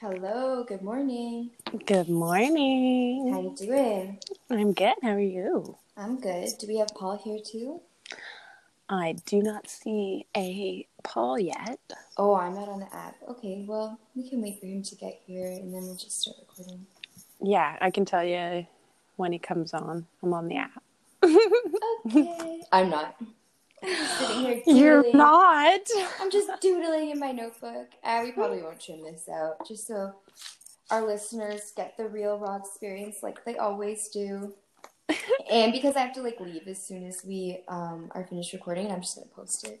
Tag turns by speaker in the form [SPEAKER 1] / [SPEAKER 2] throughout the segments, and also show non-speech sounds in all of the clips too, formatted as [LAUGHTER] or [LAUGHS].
[SPEAKER 1] Hello, good morning.
[SPEAKER 2] Good morning.
[SPEAKER 1] How you doing?
[SPEAKER 2] I'm good. How are you?
[SPEAKER 1] I'm good. Do we have Paul here too?
[SPEAKER 2] I do not see a Paul yet.
[SPEAKER 1] Oh, I'm not on the app. Okay, well, we can wait for him to get here and then we'll just start recording.
[SPEAKER 2] Yeah, I can tell you when he comes on. I'm on the app. [LAUGHS]
[SPEAKER 1] Okay. I'm not. Sitting here [LAUGHS] doodling.
[SPEAKER 2] You're not.
[SPEAKER 1] I'm just doodling in my notebook. Uh, we probably won't trim this out, just so our listeners get the real raw experience like they always do. and because I have to like leave as soon as we um, are finished recording, I'm just gonna post it.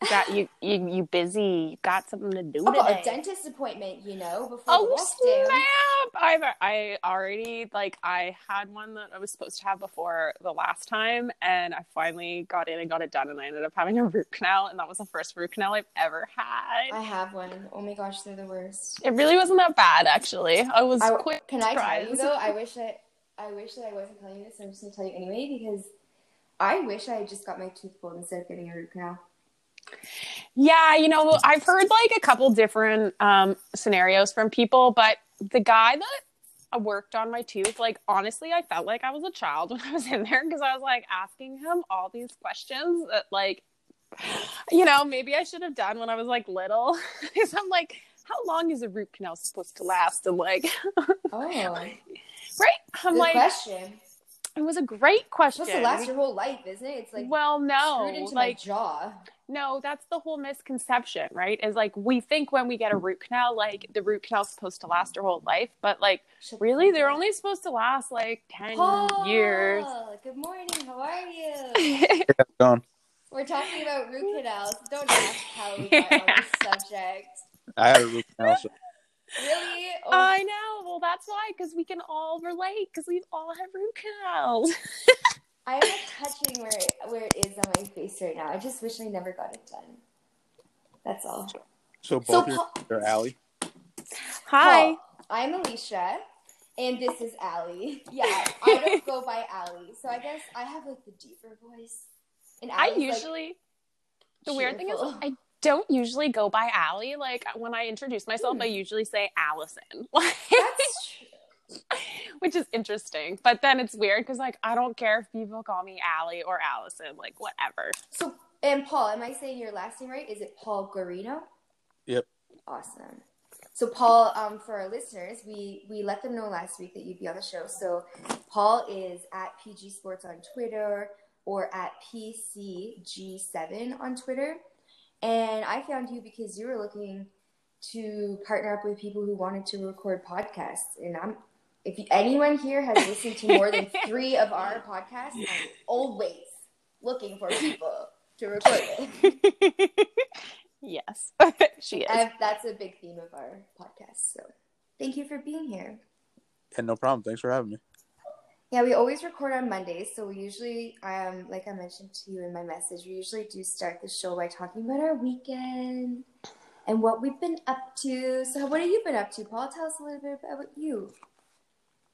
[SPEAKER 2] You got you you you busy. You got something to do
[SPEAKER 1] Oh,
[SPEAKER 2] today.
[SPEAKER 1] a dentist appointment, you know, before
[SPEAKER 2] Oh
[SPEAKER 1] the lockdown.
[SPEAKER 2] I've I already like I had one that I was supposed to have before the last time, and I finally got in and got it done, and I ended up having a root canal, and that was the first root canal I've ever had.
[SPEAKER 1] I have one. Oh my gosh, they're the worst.
[SPEAKER 2] It really wasn't that bad, actually. I was
[SPEAKER 1] I,
[SPEAKER 2] quite
[SPEAKER 1] can I tell you though? I wish I, I wish that I wasn't telling you this. I'm just gonna tell you anyway because I wish I had just got my tooth pulled instead of getting a root canal.
[SPEAKER 2] Yeah, you know, I've heard like a couple different um, scenarios from people, but the guy that worked on my tooth, like honestly, I felt like I was a child [LAUGHS] when I was in there because I was like asking him all these questions that, like, you know, maybe I should have done when I was like little. [LAUGHS] Because I'm like, how long is a root canal supposed to last? And like, [LAUGHS]
[SPEAKER 1] Oh,
[SPEAKER 2] right? I'm
[SPEAKER 1] good
[SPEAKER 2] like,
[SPEAKER 1] question.
[SPEAKER 2] it was a great question.
[SPEAKER 1] Supposed to last your whole life, isn't it? It's like
[SPEAKER 2] well, no,
[SPEAKER 1] screwed into
[SPEAKER 2] like
[SPEAKER 1] my jaw.
[SPEAKER 2] No, that's the whole misconception, right? Is like we think when we get a mm. root canal, like the root canal's supposed to last our whole life, but like really, they're only supposed to last like ten
[SPEAKER 1] up.
[SPEAKER 2] years.
[SPEAKER 1] Good morning. How are you? [LAUGHS]
[SPEAKER 3] How's it going?
[SPEAKER 1] We're talking about root [LAUGHS] canals. Don't ask how we got on this subject.
[SPEAKER 3] I had a root canal. So [LAUGHS]
[SPEAKER 1] Really? Oh,
[SPEAKER 2] I know. Well, that's why, because we can all relate, because we've all had root canals.
[SPEAKER 1] I'm not touching where it, where it is on my face right now. I just wish I never got it done. That's all.
[SPEAKER 3] so
[SPEAKER 1] So
[SPEAKER 3] both
[SPEAKER 1] Paul-
[SPEAKER 3] your are Allie.
[SPEAKER 2] Hi.
[SPEAKER 1] Paul, I'm Alicia, and this is Allie. Yeah, I don't [LAUGHS] go by Allie, so I guess I have like the deeper voice. And
[SPEAKER 2] I
[SPEAKER 1] Allie's, like,
[SPEAKER 2] usually the weird thing is. I don't usually go by Allie. Like when I introduce myself,
[SPEAKER 1] Hmm.
[SPEAKER 2] I usually say Allison. [LAUGHS]
[SPEAKER 1] That's true. [LAUGHS]
[SPEAKER 2] which is interesting. But then it's weird because like I don't care if people call me Allie or Allison, like whatever.
[SPEAKER 1] So, and Paul, am I saying your last name right? Is it Paul Guarino?
[SPEAKER 3] Yep.
[SPEAKER 1] Awesome. So, Paul, um, for our listeners, we we let them know last week that you'd be on the show. So, Paul is at PG Sports on Twitter or at PCG7 on Twitter, and I found you because you were looking to partner up with people who wanted to record podcasts, and I'm. If anyone here has listened to more than [LAUGHS] three of our podcasts, I'm always looking for people to record it. [LAUGHS]
[SPEAKER 2] yes, [LAUGHS] she is.
[SPEAKER 1] I've, that's a big theme of our podcast. So thank you for being here.
[SPEAKER 3] And no problem. Thanks for having me.
[SPEAKER 1] Yeah, we always record on Mondays. So we usually, um, like I mentioned to you in my message, we usually do start the show by talking about our weekend and what we've been up to. So what have you been up to, Paul? Tell us a little bit about you.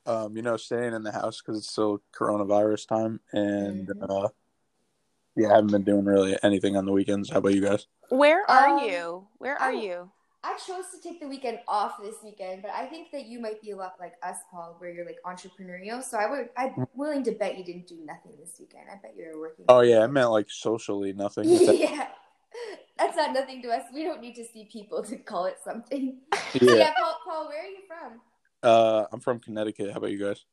[SPEAKER 3] Um, you know, staying in the house because it's still coronavirus time, and
[SPEAKER 1] Mhm.
[SPEAKER 3] uh, yeah, I haven't been doing really anything on the weekends. How about you guys?
[SPEAKER 2] Where are
[SPEAKER 1] Um,
[SPEAKER 2] you? Where are
[SPEAKER 1] I-
[SPEAKER 2] you?
[SPEAKER 1] I chose to take the weekend off this weekend, but I think that you might be a lot like us, Paul, where you're like entrepreneurial. So I would, I'm willing to bet you didn't do nothing this weekend. I bet you were working.
[SPEAKER 3] Oh yeah, I meant like socially nothing. [LAUGHS]
[SPEAKER 1] yeah, that's not nothing to us. We don't need to see people to call it something. [LAUGHS]
[SPEAKER 3] Yeah.
[SPEAKER 1] yeah, Paul, Paul, where are you from?
[SPEAKER 3] Uh, I'm from Connecticut. How about you guys?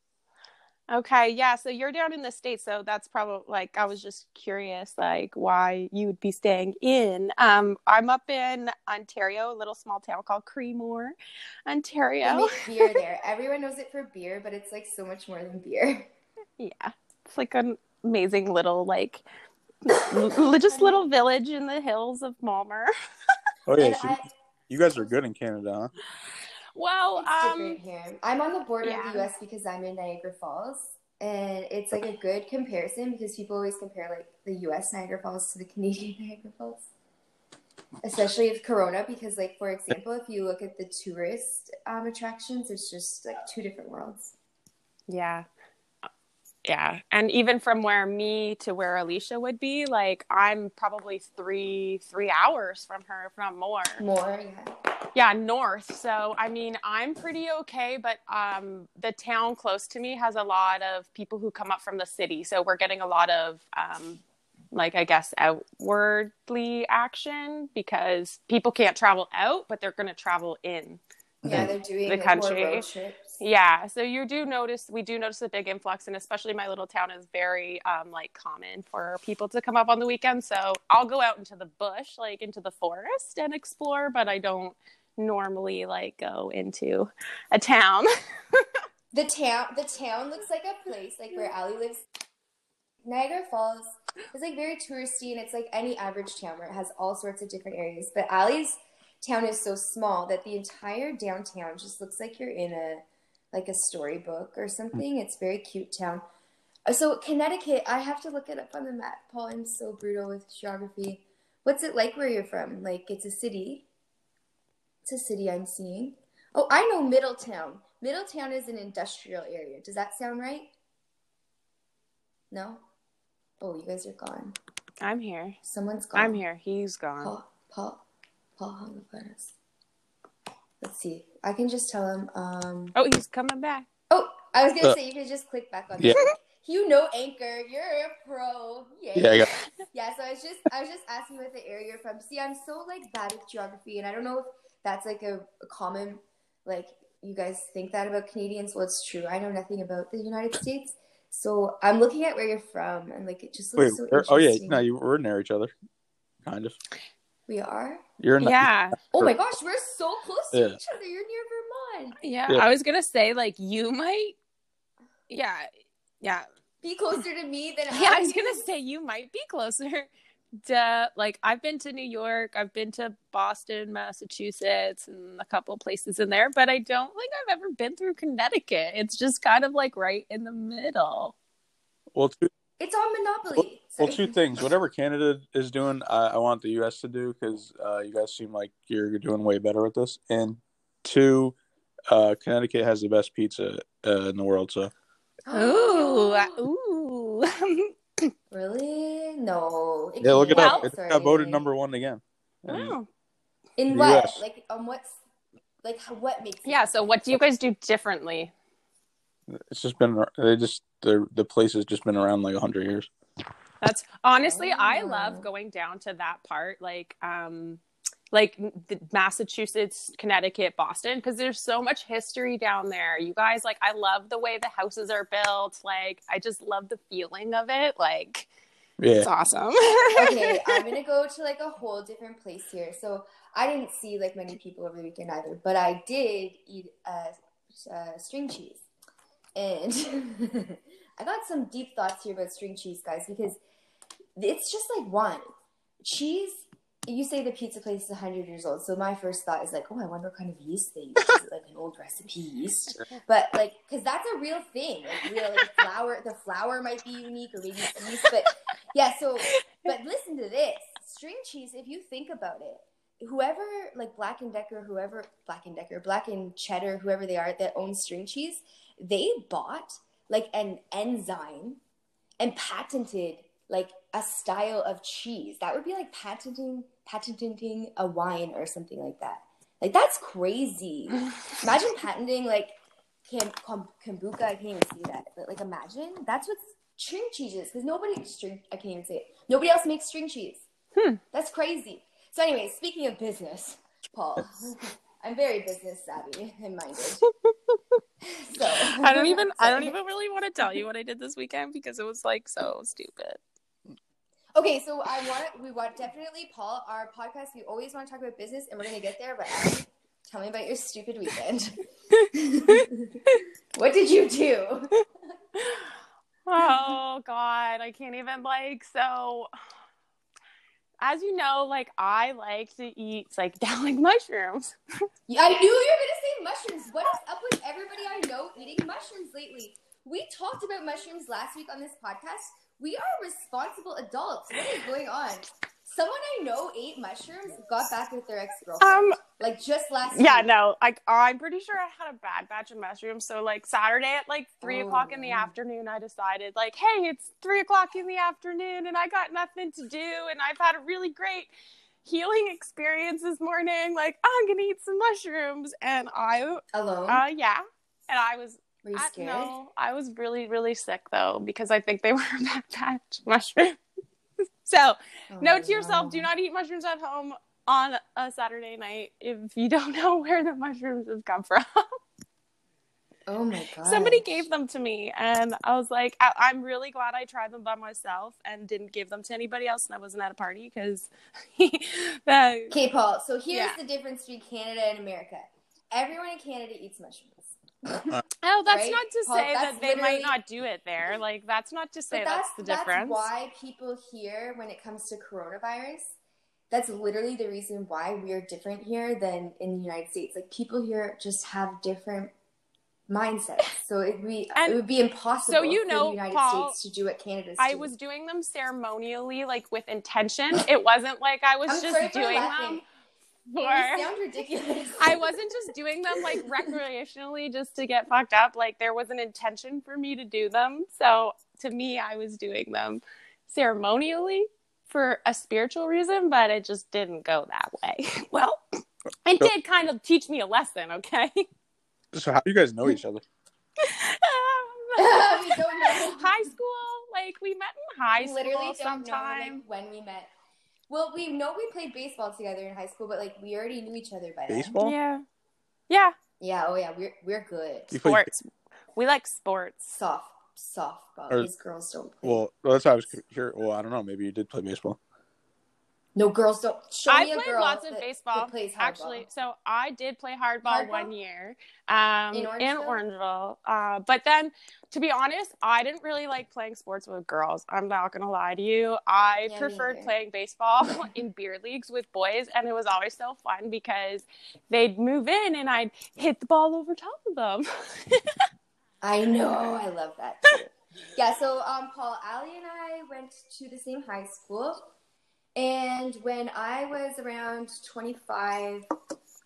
[SPEAKER 2] Okay, yeah. So you're down in the states, so that's probably like I was just curious, like why you would be staying in. Um, I'm up in Ontario, a little small town called Creemore,
[SPEAKER 1] They
[SPEAKER 2] Ontario.
[SPEAKER 1] make beer [LAUGHS] there. Everyone knows it for beer, but it's like so much more than beer.
[SPEAKER 2] Yeah, it's like an amazing little like l- just little village in the hills of Mulmur. [LAUGHS]
[SPEAKER 3] Oh yeah, so
[SPEAKER 1] I,
[SPEAKER 3] you guys are good in Canada, huh?
[SPEAKER 2] Well, um.
[SPEAKER 1] I'm on the border of the U.S. because I'm in Niagara Falls, and it's like a good comparison because people always compare like the U.S. Niagara Falls to the [LAUGHS] Canadian Niagara Falls, especially with Corona. Because like for example, if you look at the tourist um, attractions, it's just like two different worlds.
[SPEAKER 2] Yeah. Yeah. And even from where me to where Alicia would be, like I'm probably three three hours from her, if not more.
[SPEAKER 1] More, yeah.
[SPEAKER 2] Yeah north. So i mean i'm pretty okay but um the town close to me has a lot of people who come up from the city. So we're getting a lot of um like i guess outwardly action because people can't travel out but they're going to travel in
[SPEAKER 1] Yeah, they're doing
[SPEAKER 2] The country. yeah so you do notice we do notice a big influx and especially my little town is very um like common for people to come up on the weekend. So i'll go out into the bush like into the forest and explore but i don't normally like go into a town [LAUGHS]
[SPEAKER 1] The town, the town looks like a place like where Allie lives. Niagara Falls is like very touristy, and it's like any average town where it has all sorts of different areas. But Allie's town is so small that the entire downtown just looks like you're in a like a storybook or something. It's very cute town. Uh, So Connecticut, I have to look it up on the map. Paul, I'm so brutal with geography. What's it like where you're from? Like it's a city. It's a city I'm seeing. Oh, I know Middletown. Middletown is an industrial area. Does that sound right? No? Oh, you guys are gone.
[SPEAKER 2] i'm here
[SPEAKER 1] Someone's gone.
[SPEAKER 2] i'm here he's gone
[SPEAKER 1] Paul, Paul, Paul hung up on us. Let's see. I can just tell him. Um.
[SPEAKER 2] oh he's coming back
[SPEAKER 1] Oh, I was gonna
[SPEAKER 3] Uh,
[SPEAKER 1] say you could just click back on.
[SPEAKER 3] Yeah.
[SPEAKER 1] this. [LAUGHS] You know Anchor. You're a pro. Yay.
[SPEAKER 3] Yeah, I got [LAUGHS]
[SPEAKER 1] Yeah, so I was just I was just asking what the area you're from. See, I'm so like bad with geography, and I don't know if that's like a, a common like you guys think that about Canadians. Well, it's true. I know nothing about the United States, so I'm looking at where you're from, and like it just
[SPEAKER 3] Wait,
[SPEAKER 1] looks so
[SPEAKER 3] where- oh yeah,
[SPEAKER 1] interesting.
[SPEAKER 3] no, you we're near each other, kind of.
[SPEAKER 1] we are.
[SPEAKER 3] You're in.
[SPEAKER 2] yeah
[SPEAKER 1] Oh my gosh, we're so close to
[SPEAKER 3] Yeah.
[SPEAKER 1] each other. You're near Vermont.
[SPEAKER 2] yeah
[SPEAKER 3] Yeah.
[SPEAKER 2] i was gonna say like you might yeah yeah
[SPEAKER 1] Be closer to me than [LAUGHS]
[SPEAKER 2] Yeah, I was gonna say you might be closer to like I've been to New York, I've been to Boston, Massachusetts, and a couple places in there, but I don't think I've ever been through Connecticut. It's just kind of like right in the middle.
[SPEAKER 3] Well, two,
[SPEAKER 1] It's on Monopoly.
[SPEAKER 3] well,
[SPEAKER 1] Sorry.
[SPEAKER 3] two things. Whatever Canada is doing, I, I want the U.S. to do because uh, you guys seem like you're doing way better with this. And two, uh, Connecticut has the best pizza uh, in the world. So [GASPS]
[SPEAKER 2] Ooh, ooh. [LAUGHS]
[SPEAKER 1] Really? No.
[SPEAKER 3] yeah, look it
[SPEAKER 2] Well-
[SPEAKER 3] up. It
[SPEAKER 1] Sorry.
[SPEAKER 3] got voted number one again. And
[SPEAKER 2] wow.
[SPEAKER 1] In
[SPEAKER 3] The
[SPEAKER 1] what?
[SPEAKER 3] US.
[SPEAKER 1] Like on what's like what makes
[SPEAKER 2] Yeah, so what do you guys do differently?
[SPEAKER 3] It's just been they just the the place has just been around like hundred years.
[SPEAKER 2] That's honestly, I
[SPEAKER 1] Oh.
[SPEAKER 2] love going down to that part, like, um, like the Massachusetts, Connecticut, Boston, because there's so much history down there. You guys, like, I love the way the houses are built. Like, I just love the feeling of it. Like,
[SPEAKER 3] Yeah,
[SPEAKER 2] it's awesome.
[SPEAKER 1] okay, [LAUGHS] I'm gonna go to like a whole different place here. So I didn't see like many people over the weekend either, but I did eat uh, uh, string cheese, and [LAUGHS] I got some deep thoughts here about string cheese, guys, because it's just like one cheese. You say the pizza place is 100 years old, so my first thought is like, oh, I wonder what kind of yeast they use. Is it like an old recipe yeast? But like, because that's a real thing. Like, real like flour. The flour might be unique, or maybe it's yeast, but yeah. So, but listen to this string cheese. If you think about it, whoever like Black and Decker, whoever Black and Decker, Black and Cheddar, whoever they are that owns string cheese, they bought like an enzyme and patented like a style of cheese. That would be like patenting patenting a wine or something like that. Like that's crazy. [LAUGHS] Imagine patenting like com- kombucha. I can't even see that, but like imagine that's what string cheese is because nobody string. I can't even say it. Nobody else makes string cheese.
[SPEAKER 2] Hmm.
[SPEAKER 1] That's crazy. So, anyway, speaking of business, Paul, [LAUGHS] I'm very business savvy and minded. [LAUGHS] So
[SPEAKER 2] I don't even, I don't even really want to tell you what I did this weekend because it was like so stupid.
[SPEAKER 1] Okay, so I want we want definitely Paul. Our podcast, we always want to talk about business, and we're gonna get there. But Abby, tell me about your stupid weekend. [LAUGHS] what did you do?
[SPEAKER 2] oh god i can't even like so as you know like i like to eat psychedelic [LAUGHS] mushrooms
[SPEAKER 1] I knew you were gonna say mushrooms. What is up with everybody I know eating mushrooms lately? We talked about mushrooms last week on this podcast. We are responsible adults. What is going on? Someone I know ate mushrooms, got back with their ex girlfriend.
[SPEAKER 2] um
[SPEAKER 1] like just last
[SPEAKER 2] yeah
[SPEAKER 1] week.
[SPEAKER 2] no like i'm pretty sure i had a bad batch of mushrooms so like saturday at like three
[SPEAKER 1] Oh,
[SPEAKER 2] o'clock in the
[SPEAKER 1] no.
[SPEAKER 2] afternoon i decided like hey it's three o'clock in the afternoon and i got nothing to do and i've had a really great healing experience this morning. Like, I'm gonna eat some mushrooms, and I,
[SPEAKER 1] Alone?
[SPEAKER 2] uh, yeah, and I was.
[SPEAKER 1] Were you
[SPEAKER 2] I- no, I was really, really sick though because I think they [LAUGHS] were a bad batch mushrooms. [LAUGHS] so,
[SPEAKER 1] Oh,
[SPEAKER 2] note to yourself: do
[SPEAKER 1] oh,
[SPEAKER 2] not eat mushrooms at home on a Saturday night if you don't [LAUGHS] know where the mushrooms have come from.
[SPEAKER 1] Oh my god.
[SPEAKER 2] Somebody gave them to me, and I was like, I- I'm really glad I tried them by myself and didn't give them to anybody else, and I wasn't at a party because the
[SPEAKER 1] Okay, Paul. So here's
[SPEAKER 2] Yeah.
[SPEAKER 1] the difference between Canada and America. Everyone in Canada eats mushrooms.
[SPEAKER 2] Uh, oh, that's
[SPEAKER 1] Right?
[SPEAKER 2] not to
[SPEAKER 1] Paul,
[SPEAKER 2] say
[SPEAKER 1] that's
[SPEAKER 2] that they might not do it there. Like that's not to say
[SPEAKER 1] But
[SPEAKER 2] that's, the difference.
[SPEAKER 1] why people here, when it comes to coronavirus, that's literally the reason why we are different here than in the United States. Like people here just have different mindsets, so it would be
[SPEAKER 2] And
[SPEAKER 1] it would be impossible
[SPEAKER 2] so you
[SPEAKER 1] for
[SPEAKER 2] know,
[SPEAKER 1] the United
[SPEAKER 2] Paul,
[SPEAKER 1] States to do what Canada's
[SPEAKER 2] I
[SPEAKER 1] doing.
[SPEAKER 2] was doing them ceremonially, like with intention. It wasn't like I was
[SPEAKER 1] I'm
[SPEAKER 2] just doing
[SPEAKER 1] laughing.
[SPEAKER 2] Them
[SPEAKER 1] You sound ridiculous. [LAUGHS]
[SPEAKER 2] I wasn't just doing them like recreationally just to get fucked up. Like there was an intention for me to do them. So to me, I was doing them ceremonially for a spiritual reason, but it just didn't go that way. [LAUGHS] Well, it
[SPEAKER 3] So-
[SPEAKER 2] did kind of teach me a lesson, okay?
[SPEAKER 3] So how do you guys know each other?
[SPEAKER 1] Um, [LAUGHS] we don't know.
[SPEAKER 2] high school, like we met in high school
[SPEAKER 1] literally don't
[SPEAKER 2] sometime.
[SPEAKER 1] know like, when we met. Well, we know we played baseball together in high school, but like we already knew each other by then.
[SPEAKER 3] Baseball?
[SPEAKER 2] Yeah. Yeah.
[SPEAKER 1] Yeah. Oh yeah. We're we're good.
[SPEAKER 3] You play-
[SPEAKER 2] Sports. We like sports.
[SPEAKER 1] Soft softball.
[SPEAKER 3] Or-
[SPEAKER 1] These girls don't play.
[SPEAKER 3] Well, that's how I was here. Well, I don't know. Maybe you did play baseball.
[SPEAKER 1] No girls don't. Show
[SPEAKER 2] I
[SPEAKER 1] me a
[SPEAKER 2] played lots of
[SPEAKER 1] that-
[SPEAKER 2] baseball.
[SPEAKER 1] that plays.
[SPEAKER 2] Actually, so I did play hardball,
[SPEAKER 1] Hardball?
[SPEAKER 2] one year um,
[SPEAKER 1] In
[SPEAKER 2] in
[SPEAKER 1] Orangeville?
[SPEAKER 2] Orangeville. Uh, but then, to be honest, I didn't really like playing sports with girls. I'm not gonna lie to you. I
[SPEAKER 1] Yeah,
[SPEAKER 2] preferred playing baseball [LAUGHS] in beer leagues with boys, and it was always so fun because they'd move in and I'd hit the ball over top of them. [LAUGHS]
[SPEAKER 1] I know. I love that too. yeah. So um, Paul, Allie, and I went to the same high school, and when I was around twenty five.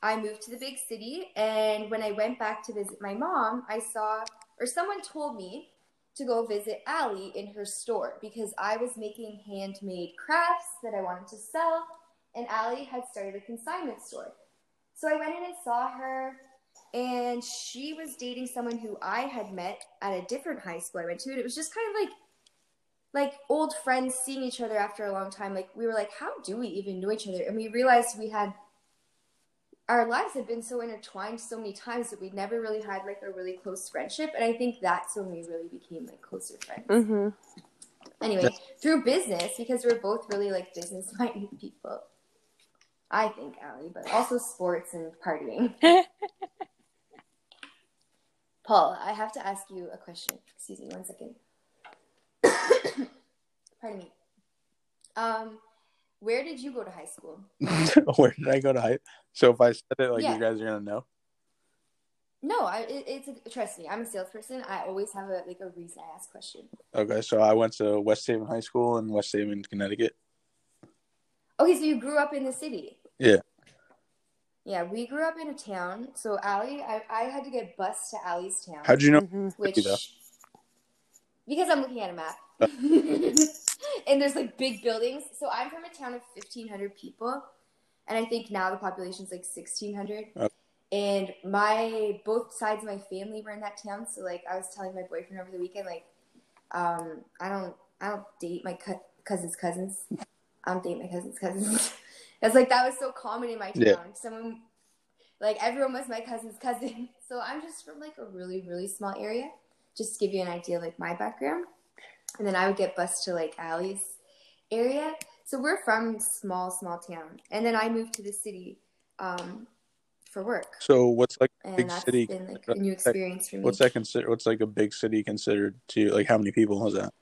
[SPEAKER 1] I moved to the big city, and when I went back to visit my mom, I saw, or someone told me to go visit Allie in her store because I was making handmade crafts that I wanted to sell, and Allie had started a consignment store. So I went in and saw her, and she was dating someone who I had met at a different high school I went to, and it was just kind of like like old friends seeing each other after a long time. Like we were like, how do we even know each other? And we realized we had our lives had been so intertwined so many times that we never really had like a really close friendship. And I think that's when we really became like closer friends.
[SPEAKER 2] mm-hmm.
[SPEAKER 1] Anyway, through business, because we're both really like business minded [LAUGHS] people. I think, Allie, but also sports and partying. [LAUGHS] Paul, I have to ask you a question. Excuse me one second. Pardon me. Um, where did you go to high school? [LAUGHS]
[SPEAKER 3] Where did I go to high? So if I said it, like
[SPEAKER 1] Yeah.
[SPEAKER 3] you guys are gonna know.
[SPEAKER 1] No, I, it, it's a, trust me. I'm a salesperson. I always have a like a reason I ask question.
[SPEAKER 3] Okay, so I went to West Haven High School in West Haven, Connecticut.
[SPEAKER 1] Okay, so you grew up in the city.
[SPEAKER 3] Yeah.
[SPEAKER 1] Yeah, we grew up in a town. So Allie, I, I had to get bused to Allie's town.
[SPEAKER 3] How'd you know?
[SPEAKER 2] Mm-hmm.
[SPEAKER 1] which
[SPEAKER 3] though?
[SPEAKER 1] Because I'm looking at a map. [LAUGHS] and there's like big buildings. So I'm from a town of 1500 people and I think now the population's like 1600.
[SPEAKER 3] Okay.
[SPEAKER 1] And my both sides of my family were in that town, so like I was telling my boyfriend over the weekend like um I don't I don't date my co- cousin's cousins. I don't date my cousin's cousins. [LAUGHS] It's like that was so common in my town.
[SPEAKER 3] Yeah.
[SPEAKER 1] Someone like everyone was my cousin's cousin. [LAUGHS] So I'm just from like a really really small area just to give you an idea of like my background. And then I would get bused to like Allie's area. So we're from small, small town. And then I moved to the city um, for work.
[SPEAKER 3] So what's like a
[SPEAKER 1] And
[SPEAKER 3] big city?
[SPEAKER 1] been like a new experience for me.
[SPEAKER 3] What's that consider? What's like a big city considered to? Like how many people is that?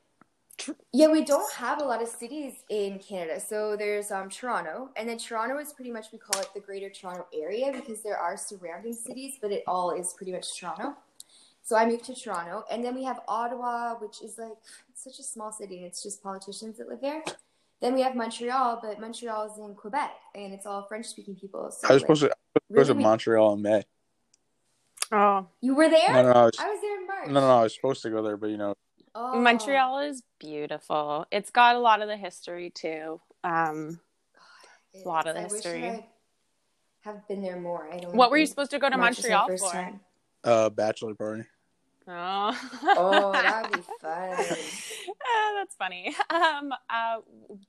[SPEAKER 1] Yeah, we don't have a lot of cities in Canada. So there's um, Toronto, and then Toronto is pretty much we call it the Greater Toronto Area because there are surrounding cities, but it all is pretty much Toronto. So I moved to Toronto, and then we have Ottawa, which is like such a small city, and it's just politicians that live there. Then we have Montreal, but Montreal is in Quebec, and it's all French-speaking people. So
[SPEAKER 3] I was
[SPEAKER 1] like,
[SPEAKER 3] supposed to I was supposed to
[SPEAKER 1] really?
[SPEAKER 3] Montreal in May.
[SPEAKER 2] Oh,
[SPEAKER 1] you were there?
[SPEAKER 3] No, no, I was,
[SPEAKER 1] I was there in March.
[SPEAKER 3] no, no, I was supposed to go there, but you know,
[SPEAKER 1] Oh.
[SPEAKER 2] Montreal is beautiful. It's got a lot of the history too. Um,
[SPEAKER 1] It
[SPEAKER 2] A lot
[SPEAKER 1] is.
[SPEAKER 2] of the
[SPEAKER 1] I wish
[SPEAKER 2] history.
[SPEAKER 1] I have been there more. I don't.
[SPEAKER 2] What were you supposed to go to
[SPEAKER 1] much is my
[SPEAKER 2] Montreal for?
[SPEAKER 1] time.
[SPEAKER 3] Uh, bachelor party.
[SPEAKER 2] Oh,
[SPEAKER 1] Oh, that would be fun.
[SPEAKER 2] Ah, [LAUGHS] that's funny. Um, uh,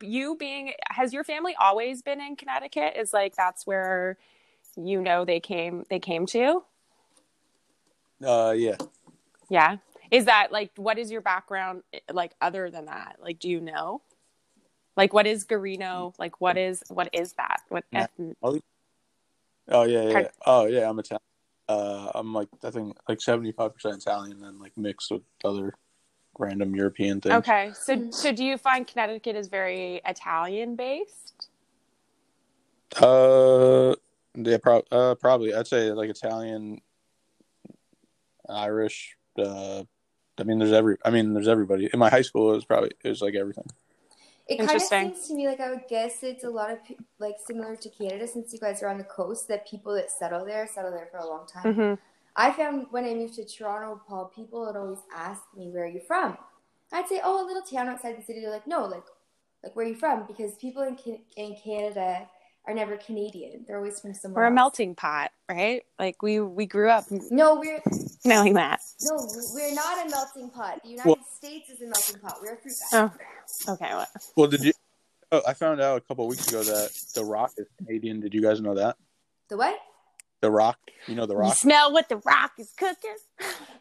[SPEAKER 2] you being has your family always been in Connecticut? Is like that's where you know they came they came to?
[SPEAKER 3] Uh, yeah.
[SPEAKER 2] Yeah. Is that like what is your background like other than that? Like do you know? Like what is Guarino? Like what is what is that? What
[SPEAKER 3] Yeah.
[SPEAKER 2] ethn-
[SPEAKER 3] Oh yeah, yeah.
[SPEAKER 2] Pardon?
[SPEAKER 3] Oh yeah, I'm Italian. Uh, I'm like I think like 75 percent Italian, and like mixed with other random European things.
[SPEAKER 2] Okay. So so do you find Connecticut is very Italian based?
[SPEAKER 3] Uh, yeah, pro- uh, probably. I'd say like Italian, Irish. Uh, I mean, there's every. I mean, there's everybody. In my high school, it was probably it was like everything.
[SPEAKER 1] It kind of seems to me like I would guess it's a lot of like similar to Canada since you guys are on the coast that people that settle there settle there for a long time.
[SPEAKER 2] hmm
[SPEAKER 1] I found when I moved to Toronto, Paul, people would always ask me, "Where are you from?" I'd say, "Oh, a little town outside the city." They're like, "No, like, like where are you from?" Because people in in Canada are never Canadian; they're always from somewhere.
[SPEAKER 2] We're a melting pot, right? Like we we grew up
[SPEAKER 1] No, we're
[SPEAKER 2] knowing that.
[SPEAKER 1] no, we're not a melting pot. The United States is a melting pot. We're a fruit basket.
[SPEAKER 2] Oh, okay. Well,
[SPEAKER 3] Well, did you? Oh, I found out a couple of weeks ago that The Rock is Canadian. Did you guys know that?
[SPEAKER 1] The what?
[SPEAKER 3] The Rock. You know The
[SPEAKER 2] you
[SPEAKER 3] Rock.
[SPEAKER 2] smell what the rock is cooking.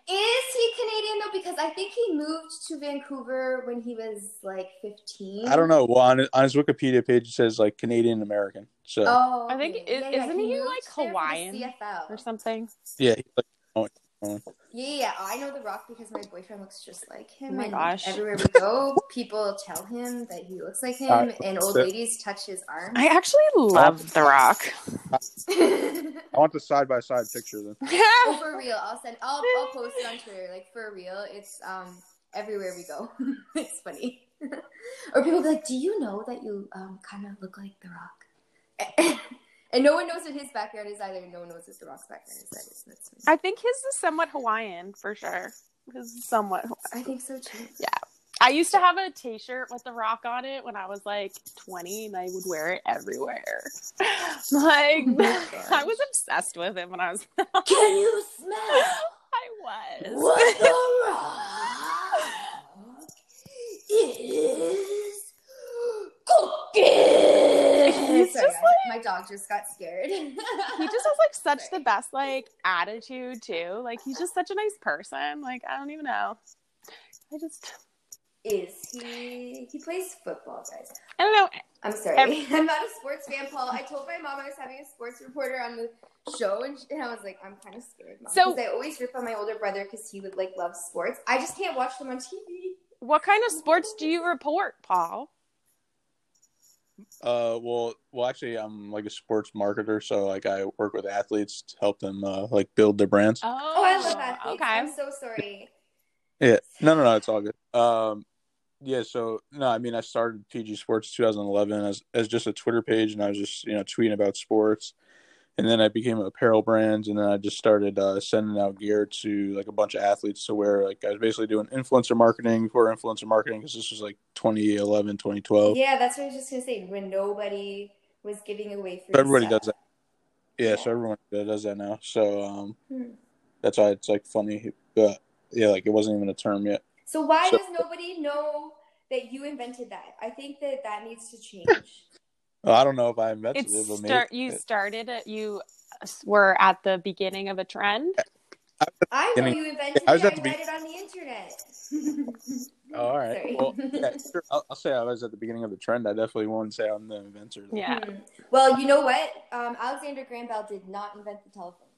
[SPEAKER 1] Is he Canadian though? Because I think he moved to Vancouver when he was like fifteen.
[SPEAKER 3] I don't know. Well, on, on his Wikipedia page, it says like Canadian American. So
[SPEAKER 1] Oh,
[SPEAKER 2] I think-
[SPEAKER 1] okay.
[SPEAKER 2] is- isn't he,
[SPEAKER 1] moved
[SPEAKER 2] like,
[SPEAKER 1] there for the
[SPEAKER 2] Hawaiian
[SPEAKER 1] CFL.
[SPEAKER 2] or something.
[SPEAKER 3] yeah, he's like, oh.
[SPEAKER 1] Yeah, yeah, I know The Rock because my boyfriend looks just like him.
[SPEAKER 2] Oh my
[SPEAKER 1] and
[SPEAKER 2] gosh.
[SPEAKER 1] Everywhere we go, people tell him that he looks like him,
[SPEAKER 3] Uh,
[SPEAKER 1] and old
[SPEAKER 3] so-
[SPEAKER 1] ladies touch his arm.
[SPEAKER 2] I actually love The Rock. [LAUGHS]
[SPEAKER 3] I want the side by side picture then. [LAUGHS]
[SPEAKER 1] oh, for real, I'll send. I'll, I'll post it on Twitter. Like for real, it's um everywhere we go. [LAUGHS] it's funny. or people be like, "Do you know that you um kind of look like The Rock?" And no one knows what his background is either. No one knows what The Rock's background is either. So that's funny.
[SPEAKER 2] I think his is somewhat Hawaiian for sure. His is somewhat.
[SPEAKER 1] I think so too. Yeah.
[SPEAKER 2] I used to have a T-shirt with The Rock on it when I was like 20, and I would wear it everywhere. [LAUGHS] like
[SPEAKER 1] gosh. [LAUGHS]
[SPEAKER 2] I was obsessed with him when I was. [LAUGHS]
[SPEAKER 1] Can you smell
[SPEAKER 2] I was.
[SPEAKER 1] what The Rock is cooking?
[SPEAKER 2] He's
[SPEAKER 1] Sorry,
[SPEAKER 2] just
[SPEAKER 1] guys, my dog just got scared.
[SPEAKER 2] he just has like [LAUGHS] such the best like attitude too. Like he's just such a nice person. Like I don't even know. I just
[SPEAKER 1] is he? He plays football, guys.
[SPEAKER 2] I don't know.
[SPEAKER 1] I'm sorry.
[SPEAKER 2] Every- [LAUGHS]
[SPEAKER 1] I'm not a sports fan, Paul. I told my mom I was having a sports reporter on the show, and, and I was like, I'm kind of scared, mom.
[SPEAKER 2] So-
[SPEAKER 1] because I always rip on my older brother because he would like love sports. I just can't watch them on TV.
[SPEAKER 2] What kind of sports do you report, Paul?
[SPEAKER 3] Uh, well, well, actually, I'm like a sports marketer, so like I work with athletes to help them uh, like build their brands.
[SPEAKER 2] Oh,
[SPEAKER 1] Oh, I love athletes.
[SPEAKER 2] Okay.
[SPEAKER 1] I'm so sorry.
[SPEAKER 3] Yeah, no, no, no, it's all good. Um, yeah, so no, I mean, I started PG Sports 2011 as as just a Twitter page, and I was just you know tweeting about sports, and then I became apparel brand, and then I just started uh, sending out gear to like a bunch of athletes to wear. Like I was basically doing influencer marketing for influencer marketing because this was like 2011, 2012.
[SPEAKER 1] Yeah, that's what I was just gonna say. When nobody was giving away free
[SPEAKER 3] So everybody
[SPEAKER 1] stuff.
[SPEAKER 3] does that. Yeah, so everyone does that now. So um,
[SPEAKER 1] Hmm.
[SPEAKER 3] that's why it's like funny, but yeah, like it wasn't even a term yet.
[SPEAKER 1] So why
[SPEAKER 3] So-
[SPEAKER 1] does nobody know that you invented that? I think that that needs to change.
[SPEAKER 3] Well, I don't know if I invented
[SPEAKER 2] It's
[SPEAKER 3] it, but
[SPEAKER 2] start.
[SPEAKER 3] maybe
[SPEAKER 2] You started it. You were at the beginning of a trend.
[SPEAKER 1] I know you invented
[SPEAKER 3] I was
[SPEAKER 1] it.
[SPEAKER 3] at
[SPEAKER 1] I
[SPEAKER 3] the
[SPEAKER 1] read it on the internet.
[SPEAKER 3] Oh, [LAUGHS] all right.
[SPEAKER 1] Sorry.
[SPEAKER 3] Well, yeah, [LAUGHS] sure. I'll, I'll say I was at the beginning of the trend. I definitely won't say I'm the inventor. though.
[SPEAKER 2] Yeah.
[SPEAKER 1] Hmm. Well, you know what? Um, Alexander Graham Bell did not invent the telephone,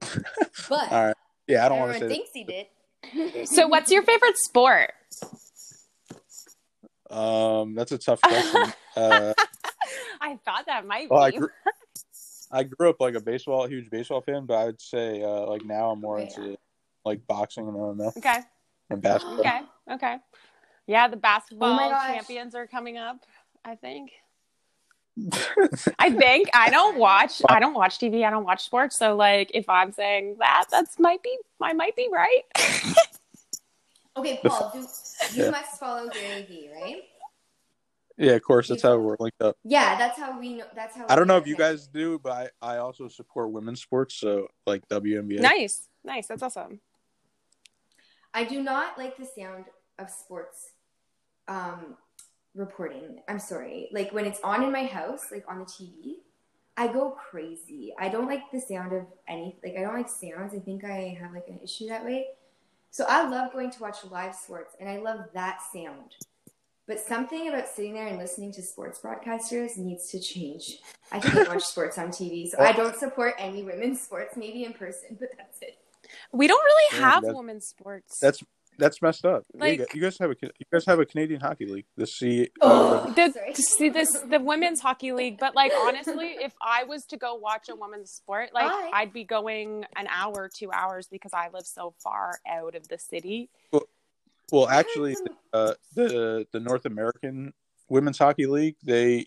[SPEAKER 1] [LAUGHS] but
[SPEAKER 3] All right. Yeah, I don't want to
[SPEAKER 1] everyone
[SPEAKER 3] say.
[SPEAKER 1] thinks he did.
[SPEAKER 2] So, what's your favorite sport?
[SPEAKER 3] Um, that's a tough question. uh,
[SPEAKER 2] I thought that might
[SPEAKER 3] well, I
[SPEAKER 2] be.
[SPEAKER 3] grew, I grew up like a baseball, huge baseball fan, but I'd say uh, like now I'm more
[SPEAKER 1] Yeah.
[SPEAKER 3] into like boxing and MMA
[SPEAKER 2] Okay.
[SPEAKER 3] and basketball.
[SPEAKER 2] Okay. Okay. Yeah, the basketball
[SPEAKER 1] Oh
[SPEAKER 2] champions are coming up. I think. I think I don't watch. I don't watch TV. I don't watch sports. So, like, if I'm saying that, that's might be. I might be right. [LAUGHS]
[SPEAKER 1] Okay, Paul, do, you
[SPEAKER 3] Yeah.
[SPEAKER 1] must follow Gary Vee, right?
[SPEAKER 3] Yeah, of course. That's how we're linked up.
[SPEAKER 1] Yeah, that's how we know. That's how.
[SPEAKER 3] I don't know if you guys do, but I, I also support women's sports, so like WNBA.
[SPEAKER 2] Nice, nice. That's awesome.
[SPEAKER 1] I do not like the sound of sports um, reporting. I'm sorry. Like when it's on in my house, like on the TV, I go crazy. I don't like the sound of any. Like I don't like sounds. I think I have like an issue that way. So I love going to watch live sports, and I love that sound. But something about sitting there and listening to sports broadcasters needs to change. I can't watch [LAUGHS] sports on TV, so I don't support any women's sports. Maybe in person, but that's it.
[SPEAKER 2] We don't really have
[SPEAKER 3] that's-
[SPEAKER 2] women's sports.
[SPEAKER 3] That's that's messed up.
[SPEAKER 2] Like-
[SPEAKER 3] you, guys, have a you guys have a Canadian hockey league. The C.
[SPEAKER 1] Uh, oh.
[SPEAKER 2] the see this the women's hockey league but like honestly if i was to go watch a women's sport like
[SPEAKER 1] I-
[SPEAKER 2] i'd be going an hour two hours because i live so far out of the city
[SPEAKER 3] well, actually, uh, the the North American Women's Hockey League they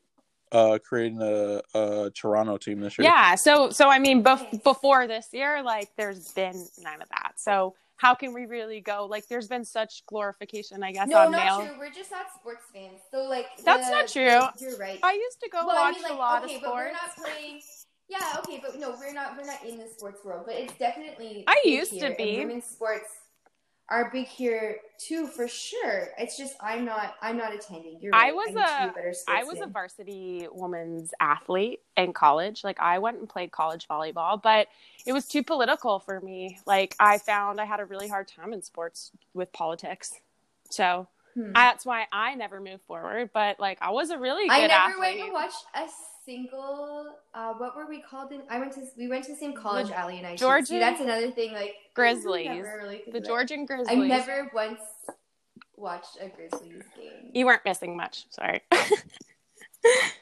[SPEAKER 3] uh created a, a Toronto team this year.
[SPEAKER 2] yeah so so i mean bef- before this year like there's been none of that so how can we really go like there's been such glorification i guess
[SPEAKER 1] No,
[SPEAKER 2] on
[SPEAKER 1] not
[SPEAKER 2] male
[SPEAKER 1] true. We're just not sports fans. So like
[SPEAKER 2] That's
[SPEAKER 1] the-
[SPEAKER 2] not true.
[SPEAKER 1] You're right.
[SPEAKER 2] i used to go
[SPEAKER 1] well, I
[SPEAKER 2] watch
[SPEAKER 1] mean, like,
[SPEAKER 2] a lot
[SPEAKER 1] okay,
[SPEAKER 2] of
[SPEAKER 1] but we're not playing. Yeah, okay, but no, we're not. We're not in the sports world, but it's definitely.
[SPEAKER 2] I
[SPEAKER 1] big
[SPEAKER 2] used to
[SPEAKER 1] here, and
[SPEAKER 2] be.
[SPEAKER 1] women's sports are big here too, for sure. It's just I'm not. I'm not attending. You're right. I was be
[SPEAKER 2] a- I was a varsity women's athlete in college. Like I went and played college volleyball, but it was too political for me. Like I found I had a really hard time in sports with politics. So
[SPEAKER 1] Hmm.
[SPEAKER 2] that's why I never moved forward. But like I was a really good athlete.
[SPEAKER 1] I never
[SPEAKER 2] athlete.
[SPEAKER 1] went and watched a single. Uh, what were we called? In I went to. We went to the same college.
[SPEAKER 2] The
[SPEAKER 1] Allie and I.
[SPEAKER 2] Georgia
[SPEAKER 1] that's another thing. Like
[SPEAKER 2] Grizzlies.
[SPEAKER 1] related
[SPEAKER 2] the. Georgian Grizzlies.
[SPEAKER 1] I never once watched a Grizzlies game.
[SPEAKER 2] You weren't missing much. Sorry. [LAUGHS]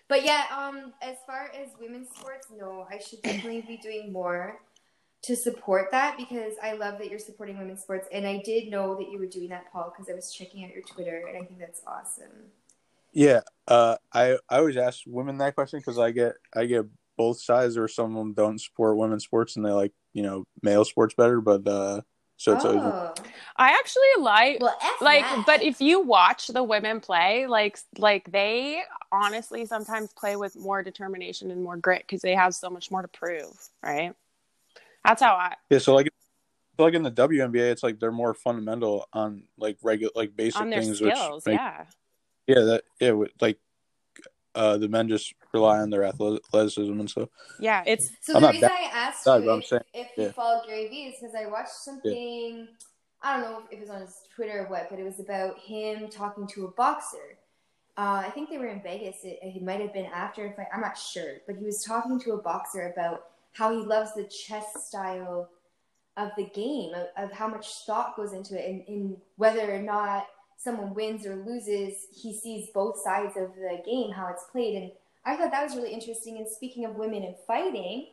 [SPEAKER 1] But yeah, um, as far as women's sports, no, I should definitely be doing more to support that because I love that you're supporting women's sports, and I did know that you were doing that, Paul, because I was checking out your Twitter, and I think that's awesome.
[SPEAKER 3] Yeah, uh, I I always ask women that question because I get I get both sides, or some of them don't support women's sports and they like you know male sports better. But uh, so it's always
[SPEAKER 1] oh,
[SPEAKER 2] I actually like
[SPEAKER 1] well,
[SPEAKER 2] like
[SPEAKER 1] that.
[SPEAKER 2] but if you watch the women play like like they honestly sometimes play with more determination and more grit because they have so much more to prove right that's how i
[SPEAKER 3] yeah. So like so like in the WNBA, it's like they're more fundamental on like regular like basic
[SPEAKER 2] on their
[SPEAKER 3] things,
[SPEAKER 2] skills
[SPEAKER 3] which make,
[SPEAKER 2] yeah
[SPEAKER 3] yeah that yeah like uh the men just rely on their athleticism and stuff.
[SPEAKER 2] yeah it's
[SPEAKER 1] So
[SPEAKER 3] I'm
[SPEAKER 1] the
[SPEAKER 3] not
[SPEAKER 1] reason
[SPEAKER 3] bad-
[SPEAKER 1] I asked
[SPEAKER 3] bad,
[SPEAKER 1] you
[SPEAKER 3] but I'm
[SPEAKER 1] if,
[SPEAKER 3] saying-
[SPEAKER 1] if you
[SPEAKER 3] yeah.
[SPEAKER 1] follow Gary Vee is because I watched something. I don't know if it was on his Twitter or what, but it was about him talking to a boxer. Uh, I think they were in Vegas. It, it might have been after. If I, I'm not sure, but he was talking to a boxer about how he loves the chess style of the game, of, of how much thought goes into it, and, and whether or not someone wins or loses, he sees both sides of the game, how it's played, and I thought that was really interesting. And speaking of women in fighting,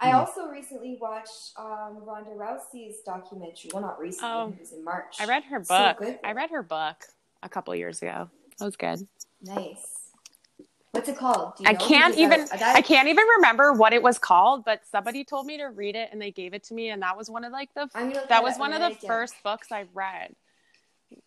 [SPEAKER 1] I
[SPEAKER 3] Hmm.
[SPEAKER 1] also recently watched um, Ronda Rousey's documentary. Well, not recently;
[SPEAKER 2] Oh.
[SPEAKER 1] it was in March.
[SPEAKER 2] i read her
[SPEAKER 1] So
[SPEAKER 2] book
[SPEAKER 1] good.
[SPEAKER 2] i read her book a couple years ago that was good
[SPEAKER 1] Nice. What's it called? Do you
[SPEAKER 2] i
[SPEAKER 1] know?
[SPEAKER 2] can't
[SPEAKER 1] Because
[SPEAKER 2] even
[SPEAKER 1] I, that-
[SPEAKER 2] i can't even remember what it was called but somebody told me to read it and they gave it to me and that was one of like the
[SPEAKER 1] I'm
[SPEAKER 2] that was one of the
[SPEAKER 1] write
[SPEAKER 2] first books i read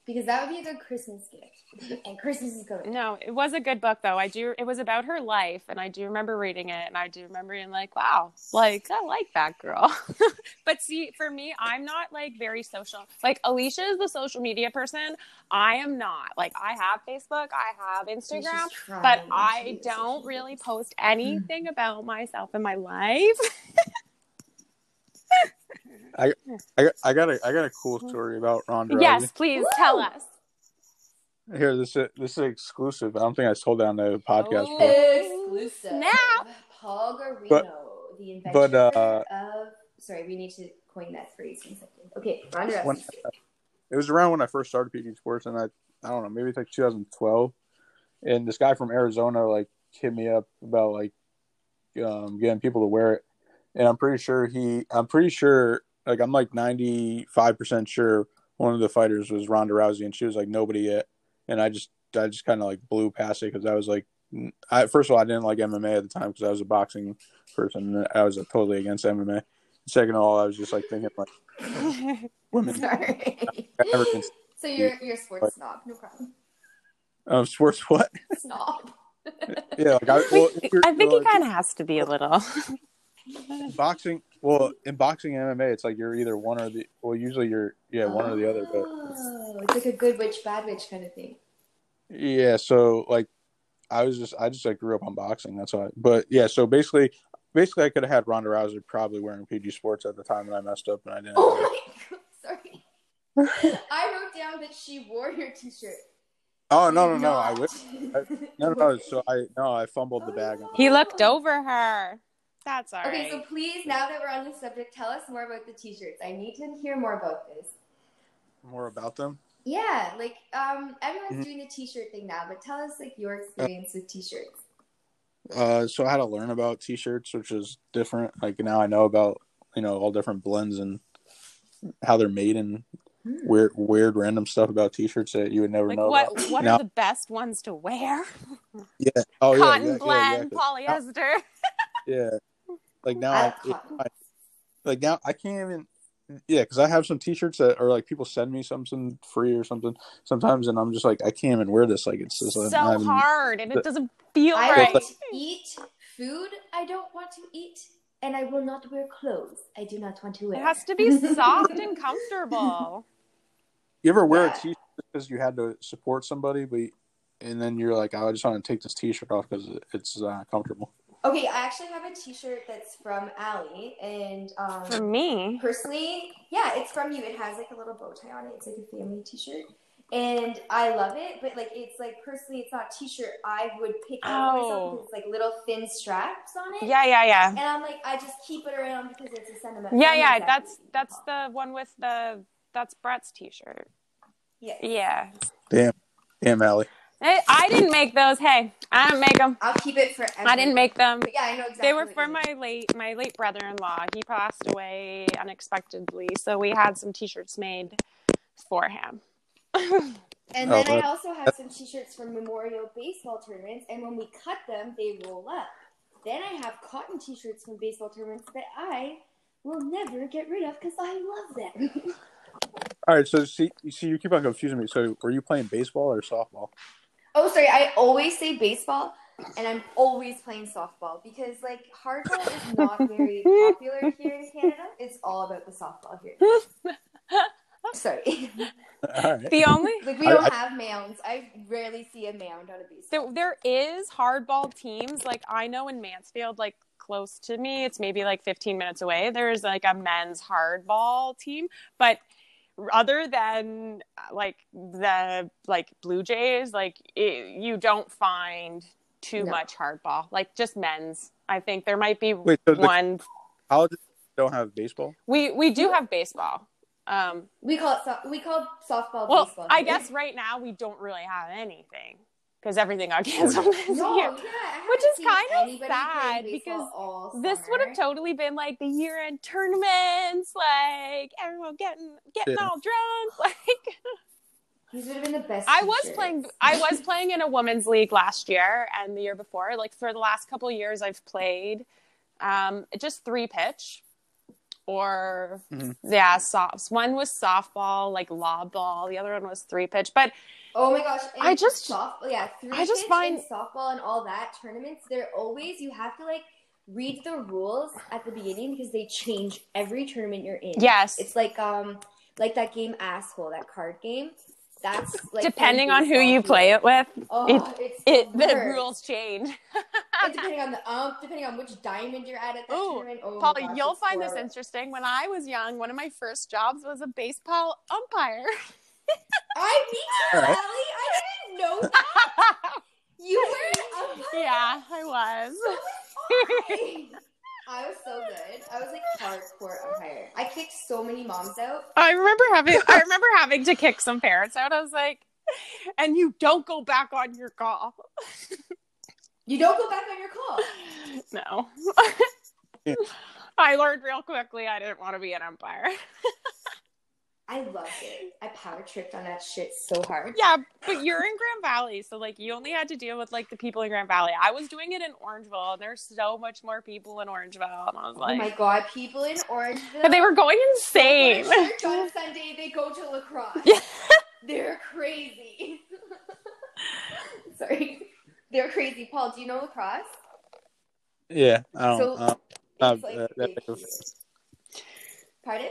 [SPEAKER 1] because that would be a good Christmas gift. And Christmas is coming.
[SPEAKER 2] No, it was a good book though. I do. It was about her life, and I do remember reading it, and I do remember being like, "Wow, like I like that girl." [LAUGHS] but see, for me, I'm not like very social. Like Alicia is the social media person. I am not. Like I have Facebook, I have Instagram, but I don't really post anything mm. about myself in my life. [LAUGHS]
[SPEAKER 3] I got I got a I got a cool story about Ronda Rousey.
[SPEAKER 2] yes, please tell us.
[SPEAKER 3] Here, this is this is exclusive. I don't think I told that on the podcast.
[SPEAKER 2] Oh.
[SPEAKER 1] Exclusive.
[SPEAKER 2] Snap.
[SPEAKER 1] Paul Guarino,
[SPEAKER 3] But-
[SPEAKER 1] the inventor
[SPEAKER 3] but, uh,
[SPEAKER 1] of. Sorry, we need to coin that phrase in a second. Okay, Ronda
[SPEAKER 3] When-
[SPEAKER 1] Rousey.
[SPEAKER 3] It was around when I first started PG Sports, and I I don't know, maybe it's like 2012. And this guy from Arizona like hit me up about like um, getting people to wear it, and I'm pretty sure he, I'm pretty sure, like I'm like 95 percent sure one of the fighters was Ronda Rousey, and she was like nobody yet, and I just I just kind of like blew past it because I was like, I first of all I didn't like MMA at the time because I was a boxing person, and I was like, totally against MMA. Second of all, I was just like thinking like [LAUGHS] women.
[SPEAKER 1] Sorry.
[SPEAKER 3] I
[SPEAKER 1] so you're you're a sports snob, no problem.
[SPEAKER 3] Um, sports what?
[SPEAKER 1] Snob.
[SPEAKER 3] yeah, like I, well, [LAUGHS]
[SPEAKER 2] I think
[SPEAKER 3] well,
[SPEAKER 2] he kind of has to be a little. [LAUGHS]
[SPEAKER 3] boxing. Well, in boxing and MMA, it's like you're either one or the. Well, usually you're yeah one or the other. But
[SPEAKER 1] Oh, it's like a good witch, bad witch kind of thing.
[SPEAKER 3] yeah, so like I was just I just like grew up on boxing. That's why. But yeah, so basically, basically I could have had Ronda Rousey probably wearing PG Sports at the time, and I messed up and I didn't.
[SPEAKER 1] Oh my god, [LAUGHS] sorry. I wrote down that she wore your T-shirt.
[SPEAKER 3] Oh no
[SPEAKER 1] You
[SPEAKER 3] no no! I
[SPEAKER 1] not.
[SPEAKER 3] wish. I, no no no. So I no I fumbled the bag. [LAUGHS]
[SPEAKER 2] Oh, he looked over her. That's all right.
[SPEAKER 1] Okay, so please, now that we're on this subject, tell us more about the T-shirts. I need to hear more about this.
[SPEAKER 3] More about them.
[SPEAKER 1] Yeah, like um, everyone's
[SPEAKER 3] Mhm.
[SPEAKER 1] doing the T-shirt thing now, but tell us like your experience with T-shirts.
[SPEAKER 3] Uh, so I had to learn about t-shirts, which is different. Like now I know about you know all different blends and how they're made and
[SPEAKER 1] Hmm.
[SPEAKER 3] weird weird random stuff about t-shirts that you would never
[SPEAKER 2] like
[SPEAKER 3] know.
[SPEAKER 2] what?
[SPEAKER 3] About.
[SPEAKER 2] What
[SPEAKER 3] Now-
[SPEAKER 2] are the best ones to wear? [LAUGHS]
[SPEAKER 3] Yeah. Oh yeah.
[SPEAKER 2] Cotton
[SPEAKER 3] yeah, yeah,
[SPEAKER 2] blend,
[SPEAKER 3] exactly.
[SPEAKER 2] polyester. [LAUGHS]
[SPEAKER 3] Yeah. Like now,
[SPEAKER 1] I
[SPEAKER 3] I,
[SPEAKER 1] like.
[SPEAKER 3] I- like now I can't even. Yeah, because I have some T-shirts that are like people send me something free or something sometimes, and I'm just like I can't even wear this. Like it's just like,
[SPEAKER 2] so
[SPEAKER 3] not even-
[SPEAKER 2] hard, and it doesn't feel
[SPEAKER 1] I
[SPEAKER 2] right.
[SPEAKER 1] won't eat food I don't want to eat, and I will not wear clothes I do not want to wear.
[SPEAKER 2] It has to be soft and comfortable. [LAUGHS]
[SPEAKER 3] You ever wear
[SPEAKER 1] Yeah.
[SPEAKER 3] a T-shirt because you had to support somebody, but and then you're like, oh, I just want to take this T-shirt off because it's uh, comfortable.
[SPEAKER 1] Okay, I actually have a T-shirt that's from Allie, and
[SPEAKER 2] For
[SPEAKER 1] um,
[SPEAKER 2] me,
[SPEAKER 1] personally, yeah, it's from you. It has like a little bow tie on it. It's like a family T-shirt, and I love it. But like, it's like personally, it's not a T-shirt I would pick out for myself
[SPEAKER 2] Oh.
[SPEAKER 1] because it's like little thin straps on it.
[SPEAKER 2] yeah, yeah, yeah,
[SPEAKER 1] And I'm like, I just keep it around because it's a sentiment.
[SPEAKER 2] yeah, yeah. That's that's the one with the that's Brett's T-shirt.
[SPEAKER 1] yeah.
[SPEAKER 2] Yeah,
[SPEAKER 3] Damn, damn, Allie.
[SPEAKER 2] Hey, I didn't make those. Hey, I didn't make them.
[SPEAKER 1] I'll keep it forever.
[SPEAKER 2] I didn't make them.
[SPEAKER 1] But yeah, I know exactly.
[SPEAKER 2] They were for my late my late brother-in-law. He passed away unexpectedly, so we had some T-shirts made for him.
[SPEAKER 1] And
[SPEAKER 3] Oh,
[SPEAKER 1] then I also have some T-shirts from Memorial baseball tournaments, and when we cut them, they roll up. Then I have cotton T-shirts from baseball tournaments that I will never get rid of because I love them. [LAUGHS]
[SPEAKER 3] All right, so see, you see, you keep on confusing me. So, were you playing baseball or softball?
[SPEAKER 1] Oh, sorry, I always say baseball, and I'm always playing softball because like hardball is not very popular here in Canada. It's all about the softball here. [LAUGHS] Sorry,
[SPEAKER 3] All right.
[SPEAKER 2] The only [LAUGHS]
[SPEAKER 1] like we don't
[SPEAKER 3] I-
[SPEAKER 1] have mounds. I rarely see a mound on a baseball.
[SPEAKER 2] there, there is hardball teams. Like I know in Mansfield, like close to me, it's maybe like 15 minutes away. There's like a men's hardball team, but other than uh, like the like Blue Jays, like it, you don't find too
[SPEAKER 1] No.
[SPEAKER 2] much hardball. Like just men's. I think there might be
[SPEAKER 3] Wait, so the
[SPEAKER 2] one.
[SPEAKER 3] colleges don't have baseball?
[SPEAKER 2] We we do have baseball. Um,
[SPEAKER 1] We call it so- we call softball
[SPEAKER 2] well,
[SPEAKER 1] baseball.
[SPEAKER 2] I guess right now we don't really have anything because everything got canceled this
[SPEAKER 1] No,
[SPEAKER 2] year.
[SPEAKER 1] yeah,
[SPEAKER 2] Which is kind of
[SPEAKER 1] anybody
[SPEAKER 2] sad because This would have totally been like the year end tournaments, like everyone getting getting
[SPEAKER 3] Yeah.
[SPEAKER 2] all drunk. [LAUGHS] Like
[SPEAKER 1] These would have been the best.
[SPEAKER 2] I was
[SPEAKER 1] t-shirts.
[SPEAKER 2] playing, I was playing in a women's league last year and the year before. Like for the last couple years, I've played um, just three pitch or
[SPEAKER 3] Mhm.
[SPEAKER 2] yeah, soft. One was softball, like lob ball. The other one was three pitch. But
[SPEAKER 1] Oh my gosh!
[SPEAKER 2] I just-
[SPEAKER 1] soft, yeah, three
[SPEAKER 2] I just find-
[SPEAKER 1] softball and all that tournaments. They're always you have to like read the rules at the beginning because they change every tournament you're in.
[SPEAKER 2] Yes.
[SPEAKER 1] it's like um like that game asshole that card game. That's like
[SPEAKER 2] depending on who you play it with,
[SPEAKER 1] Oh,
[SPEAKER 2] it-
[SPEAKER 1] it's
[SPEAKER 2] it the rules change. [LAUGHS]
[SPEAKER 1] Depending on the [LAUGHS] ump, depending on which diamond you're at at that
[SPEAKER 2] Ooh,
[SPEAKER 1] tournament. Oh,
[SPEAKER 2] Polly,
[SPEAKER 1] gosh,
[SPEAKER 2] you'll find this interesting. When I was young, one of my first jobs was a baseball umpire. [LAUGHS]
[SPEAKER 1] I me too, [LAUGHS]
[SPEAKER 3] All right.
[SPEAKER 1] Allie. I didn't know that. [LAUGHS] You were an
[SPEAKER 2] yeah, I was.
[SPEAKER 1] Why? I was so good. I was like hardcore umpire. I kicked so many moms out.
[SPEAKER 2] I remember having I remember having to kick some parents out. I was like, and you don't go back on your call.
[SPEAKER 1] You don't go back on your call.
[SPEAKER 2] No. [LAUGHS] I learned real quickly I didn't want to be an umpire.
[SPEAKER 1] I loved it. I power tripped on that shit so hard.
[SPEAKER 2] Yeah, but you're in Grand Valley, so like you only had to deal with like the people in Grand Valley. I was doing it in Orangeville, and there's so much more people in Orangeville, and I was
[SPEAKER 1] oh
[SPEAKER 2] like,
[SPEAKER 1] my god, people in Orangeville.
[SPEAKER 2] and they were going
[SPEAKER 1] wear
[SPEAKER 2] insane.
[SPEAKER 1] shirts on Sunday. They go to lacrosse.
[SPEAKER 2] Yeah. [LAUGHS]
[SPEAKER 1] They're crazy. [LAUGHS] Sorry, they're crazy. Paul, do you know lacrosse?
[SPEAKER 3] Yeah, I don't.
[SPEAKER 1] So,
[SPEAKER 3] uh, not
[SPEAKER 1] It's like
[SPEAKER 3] that- that
[SPEAKER 1] big
[SPEAKER 3] big of-
[SPEAKER 1] here. Pardon?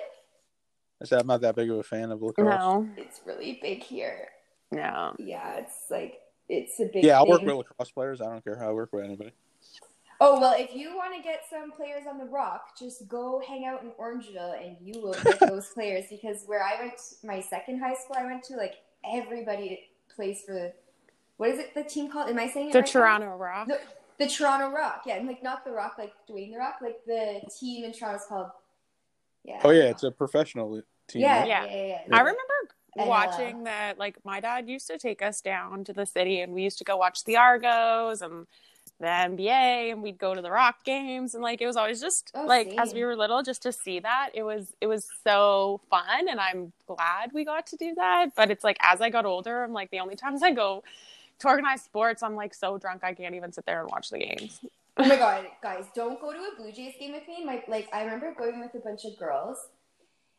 [SPEAKER 3] I said I'm not that big of a fan of lacrosse.
[SPEAKER 2] No,
[SPEAKER 1] It's really big here.
[SPEAKER 2] no.
[SPEAKER 1] Yeah, it's like it's a big.
[SPEAKER 3] Yeah, I'll work
[SPEAKER 1] thing.
[SPEAKER 3] with lacrosse players. I don't care how I work with anybody.
[SPEAKER 1] Oh well, if you want to get some players on the rock, just go hang out in Orangeville, and you will get [LAUGHS] those players. Because where I went, my second high school I went to, like everybody plays for the. What is it? The team called? Am I saying it
[SPEAKER 2] The
[SPEAKER 1] right now?
[SPEAKER 2] Toronto Rock.
[SPEAKER 1] The, the Toronto Rock, yeah, and like not the Rock, like Dwayne the Rock, like the team in Toronto's called. Yeah.
[SPEAKER 3] Oh yeah, it's a professional team.
[SPEAKER 1] yeah,
[SPEAKER 3] right?
[SPEAKER 1] yeah,
[SPEAKER 2] Yeah.
[SPEAKER 1] yeah, yeah.
[SPEAKER 2] I remember
[SPEAKER 1] And, uh,
[SPEAKER 2] watching that. Like my dad used to take us down to the city, and we used to go watch the Argos and the NBA, and we'd go to the Rock games, and like it was always just
[SPEAKER 1] Oh,
[SPEAKER 2] like as we were little, just to see that it was it was so fun, and I'm glad we got to do that. But it's like as I got older, I'm like the only times I go to organized sports, I'm like so drunk I can't even sit there and watch the games.
[SPEAKER 1] Oh my [LAUGHS] god, guys, don't go to a Blue Jays game with me. My like I remember going with a bunch of girls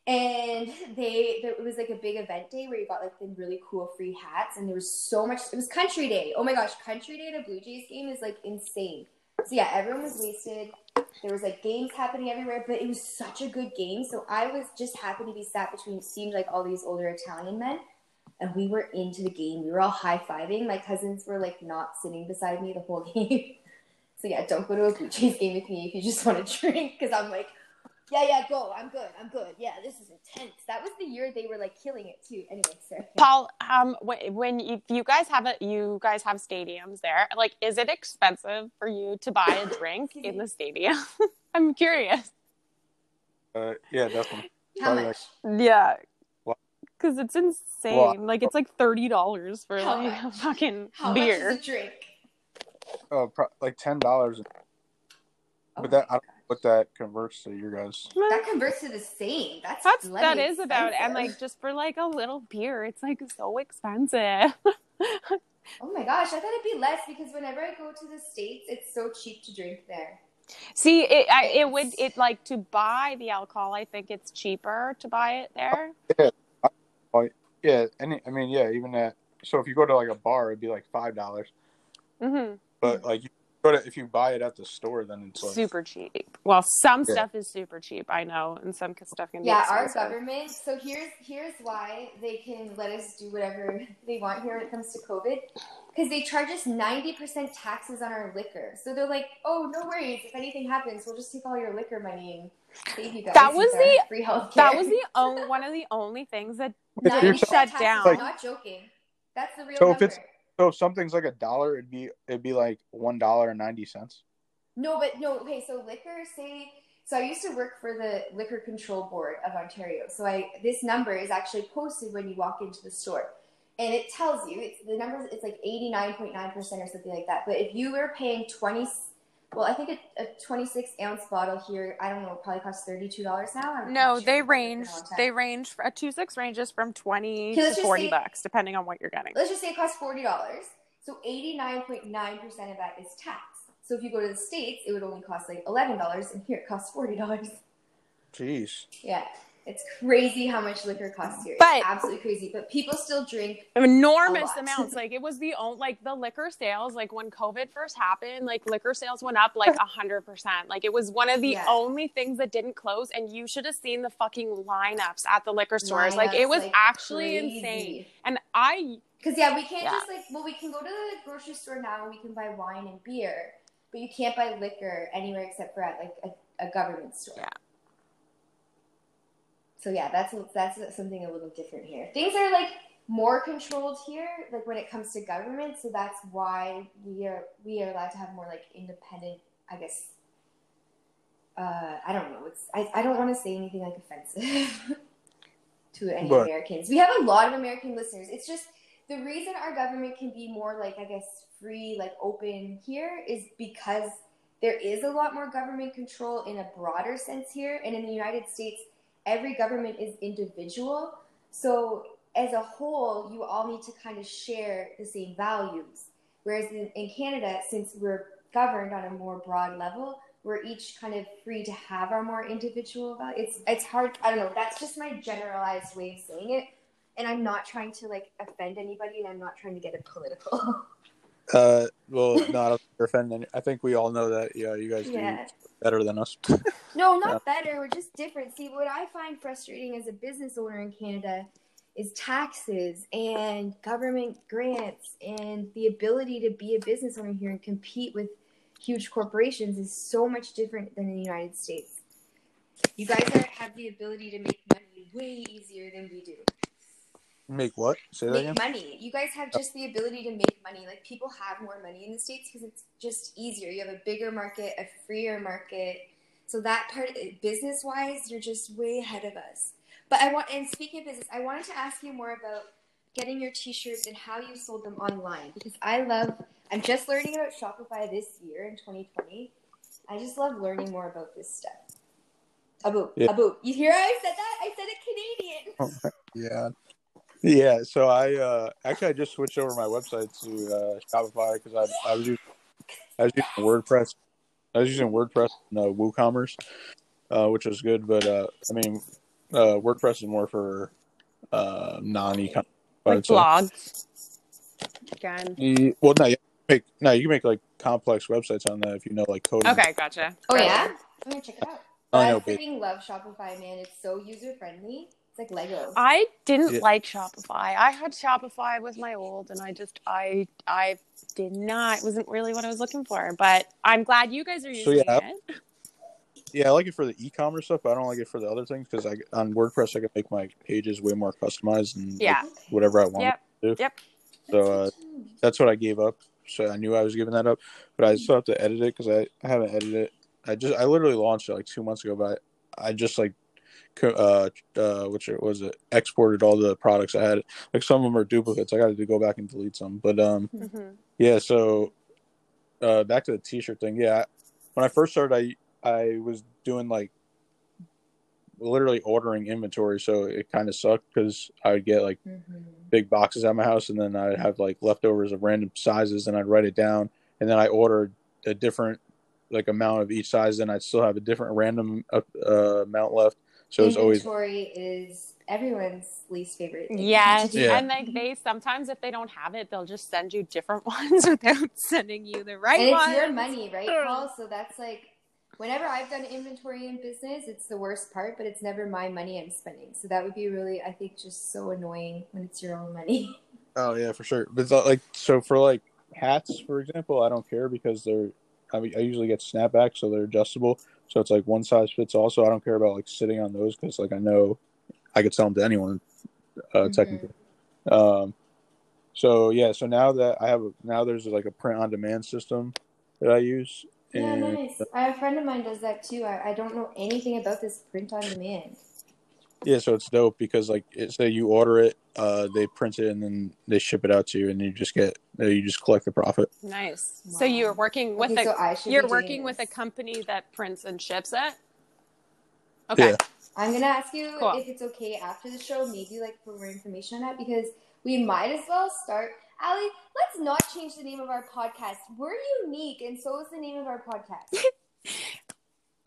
[SPEAKER 1] and they there it was like a big event day where you got like the really cool free hats and there was so much it was country day. Oh my gosh, country day at a Blue Jays game is like insane. So yeah, everyone was wasted. There was like games happening everywhere, but it was such a good game. So I was just happened to be sat between seemed like all these older Italian men. And we were into the game. We were all high fiving. My cousins were like not sitting beside me the whole [LAUGHS] game. So yeah, don't go to a Blue Jays game with me if you just want to drink, because I'm like, yeah, yeah, go. I'm good. I'm good. Yeah, this is intense. That was the year they were like killing it too. Anyway, sorry.
[SPEAKER 2] Paul, um, when, when if you guys have a, you guys have stadiums there, like, is it expensive for you to buy a drink in the stadium? [LAUGHS] I'm curious.
[SPEAKER 3] Uh, yeah, definitely.
[SPEAKER 1] How
[SPEAKER 3] Probably
[SPEAKER 1] much?
[SPEAKER 2] Yeah, because it's insane.
[SPEAKER 3] What?
[SPEAKER 2] Like, it's like thirty dollars for
[SPEAKER 1] How
[SPEAKER 2] like a fucking
[SPEAKER 1] How
[SPEAKER 2] beer.
[SPEAKER 1] much is a drink?
[SPEAKER 3] Oh, pro- like ten dollars.
[SPEAKER 1] Oh
[SPEAKER 3] But that I don't know what that converts to your guys.
[SPEAKER 1] That converts to the same. That's
[SPEAKER 2] That's
[SPEAKER 1] bloody
[SPEAKER 2] that is about, and like just for like a little beer, it's like so expensive. [LAUGHS]
[SPEAKER 1] oh my gosh, I thought it'd be less because whenever I go to the states, it's so cheap to drink there.
[SPEAKER 2] See, it I, it would it like to buy the alcohol. I think it's cheaper to buy it there.
[SPEAKER 3] Yeah, any. I mean, yeah, even that. So if you go to like a bar, it'd be like five dollars.
[SPEAKER 2] hmm
[SPEAKER 3] But like you go to if you buy it at the store, then it's like
[SPEAKER 2] super cheap. Well, some
[SPEAKER 3] Yeah.
[SPEAKER 2] stuff is super cheap. I know, and some stuff can be
[SPEAKER 1] Yeah, our government. So here's here's why they can let us do whatever [LAUGHS] they want here when it comes to COVID, because they charge us ninety percent taxes on our liquor. So they're like, oh, no worries. If anything happens, we'll just take all your liquor money and save you guys.
[SPEAKER 2] That was the- [LAUGHS]
[SPEAKER 1] free health
[SPEAKER 2] That was the only one of the only things that
[SPEAKER 3] If you're
[SPEAKER 2] shut down.
[SPEAKER 1] I'm not joking. That's the real
[SPEAKER 3] So if
[SPEAKER 1] number.
[SPEAKER 3] it's- so something's like a dollar, it'd be it'd be like one dollar and ninety cents.
[SPEAKER 1] No, but no. Okay, so liquor. Say, so I used to work for the Liquor Control Board of Ontario. So I this number is actually posted when you walk into the store, and it tells you it's the number. It's like eighty nine point nine percent or something like that. But if you were paying twenty, well, I think a, a twenty six ounce bottle here, I don't know, probably costs thirty two dollars now. I'm
[SPEAKER 2] No,
[SPEAKER 1] sure.
[SPEAKER 2] they
[SPEAKER 1] It's been a
[SPEAKER 2] range. They range. A two six ranges from twenty to forty
[SPEAKER 1] say-
[SPEAKER 2] bucks, depending on what you're getting.
[SPEAKER 1] let's just say it costs forty dollars. So eighty nine point nine percent of that is tax. So if you go to the states, it would only cost like eleven dollars, and here it costs forty dollars.
[SPEAKER 3] Jeez.
[SPEAKER 1] Yeah, it's crazy how much liquor costs here.
[SPEAKER 2] But-
[SPEAKER 1] it's absolutely crazy. But people still drink.
[SPEAKER 2] enormous amounts. [LAUGHS] Like it was the only like the liquor sales. Like when COVID first happened, like liquor sales went up like [LAUGHS] a hundred percent. Like it was one of the
[SPEAKER 1] Yeah.
[SPEAKER 2] only things that didn't close. And you should have seen the fucking lineups at the liquor stores. like it was
[SPEAKER 1] like,
[SPEAKER 2] actually
[SPEAKER 1] crazy.
[SPEAKER 2] insane. And I
[SPEAKER 1] Because yeah, we can't
[SPEAKER 2] Yeah.
[SPEAKER 1] just like well, we can go to the grocery store now and we can buy wine and beer, but you can't buy liquor anywhere except for at like a, a government store.
[SPEAKER 2] Yeah.
[SPEAKER 1] So yeah, that's that's something a little different here. Things are like more controlled here, like when it comes to government. So that's why we are we are allowed to have more like independent, I guess. Uh, I don't know. It's I, I don't want to say anything like offensive [LAUGHS] to any
[SPEAKER 3] But-
[SPEAKER 1] Americans. We have a lot of American listeners. It's just the reason our government can be more like I guess free, like open here is because there is a lot more government control in a broader sense here. And in the United States, every government is individual. So as a whole, you all need to kind of share the same values. Whereas in, in Canada, since we're governed on a more broad level, we're each kind of free to have our more individual values. It's it's hard. I don't know. That's just my generalized way of saying it. And I'm not trying to like offend anybody, and I'm not trying to get it political. [LAUGHS]
[SPEAKER 3] Uh, well, no, I don't offend any. I think we all know that. Yeah, you guys
[SPEAKER 1] Yeah.
[SPEAKER 3] do [LAUGHS] better than us.
[SPEAKER 1] No, [LAUGHS] not better. We're just different. See, what I find frustrating as a business owner in Canada is taxes and government grants and the ability to be a business owner here and compete with huge corporations is so much different than in the United States. You guys are, have the ability to make money way easier than we do.
[SPEAKER 3] Make what? Say that again.
[SPEAKER 1] Make money. You guys have just the ability to make money. Like people have more money in the states because it's just easier. You have a bigger market, a freer market. So that part, business wise, you're just way ahead of us. But I want, and speaking of business, I wanted to ask you more about getting your t-shirts and how you sold them online because I love. I'm just learning about Shopify this year in 2020. I just love learning more about this stuff. Abu,
[SPEAKER 3] Yeah.
[SPEAKER 1] Abu, you hear how I said that? I said it Canadian. [LAUGHS]
[SPEAKER 3] Oh yeah. Yeah, so I uh actually I just switched over my website to uh Shopify because I I was using I was using WordPress. I was using WordPress and uh, WooCommerce, uh, which was good, but uh I mean uh WordPress is more for uh non e
[SPEAKER 2] Like blogs. Again.
[SPEAKER 3] Well no, you can make no, you can make like complex websites on that if you know like coding.
[SPEAKER 2] Okay, gotcha.
[SPEAKER 1] Oh yeah, I'm gonna check it out.
[SPEAKER 3] I
[SPEAKER 1] I
[SPEAKER 3] know, but
[SPEAKER 1] freaking love Shopify, man. It's so user friendly. It's like Lego.
[SPEAKER 2] I didn't
[SPEAKER 3] Yeah.
[SPEAKER 2] like Shopify. I had Shopify with my old, and I just I I did not. It wasn't really what I was looking for. But I'm glad you guys are
[SPEAKER 3] So,
[SPEAKER 2] using
[SPEAKER 3] yeah.
[SPEAKER 2] it. [LAUGHS]
[SPEAKER 3] Yeah, I like it for the e-commerce stuff, but I don't like it for the other things because I on WordPress I can make my pages way more customized and like,
[SPEAKER 2] Yeah.
[SPEAKER 3] whatever I want.
[SPEAKER 2] Yep.
[SPEAKER 3] to do.
[SPEAKER 2] Yep.
[SPEAKER 3] So uh, that's what I gave up. So I knew I was giving that up, but I still have to edit it because I, I haven't edited it. I just I literally launched it like two months ago, but I, I just like co- uh uh which was it exported all the products I had. Like some of them are duplicates. I got to go back and delete some, but um
[SPEAKER 2] Mhm.
[SPEAKER 3] yeah. So uh back to the t-shirt thing. Yeah, when I first started, I I was doing like literally ordering inventory, so it kind of sucked because I would get like
[SPEAKER 1] Mhm.
[SPEAKER 3] big boxes at my house, and then I'd have like leftovers of random sizes, and I'd write it down, and then I ordered a different like amount of each size, and I'd still have a different random uh, uh, amount left. So it's always
[SPEAKER 1] inventory is everyone's least favorite. thing
[SPEAKER 2] Yes,
[SPEAKER 1] to do.
[SPEAKER 3] Yeah.
[SPEAKER 2] and like they sometimes if they don't have it, they'll just send you different [LAUGHS] ones without sending you the right
[SPEAKER 1] and it's
[SPEAKER 2] one.
[SPEAKER 1] your money, right, Paul? So that's like whenever I've done inventory in business, it's the worst part, but it's never my money I'm spending. So that would be really, I think, just so annoying when it's your own money. [LAUGHS]
[SPEAKER 3] oh yeah for sure. But it's like so for like hats, for example, I don't care because they're I, mean, I usually get snapbacks, so they're adjustable. So it's like one size fits all. So I don't care about like sitting on those because like I know I could sell them to anyone uh,
[SPEAKER 1] Mhm.
[SPEAKER 3] technically. Um, so yeah, so now that I have a, now there's like a print on demand system that I use.
[SPEAKER 1] Yeah,
[SPEAKER 3] And
[SPEAKER 1] nice. I have a friend of mine does that too. I, I don't know anything about this print on demand.
[SPEAKER 3] Yeah, so it's dope because like it, say you order it, uh, they print it and then they ship it out to you, and you just get you just collect the profit.
[SPEAKER 2] Nice.
[SPEAKER 1] Wow.
[SPEAKER 2] So you're working with
[SPEAKER 1] Okay,
[SPEAKER 2] a
[SPEAKER 1] so
[SPEAKER 2] you're
[SPEAKER 1] be doing
[SPEAKER 2] working with a company that prints and ships it. Okay.
[SPEAKER 3] Yeah.
[SPEAKER 1] I'm gonna ask you
[SPEAKER 2] Cool.
[SPEAKER 1] if it's okay after the show, maybe like for more information on that because we might as well start. Allie, let's not change the name of our podcast. We're unique, and so is the name of our podcast. [LAUGHS]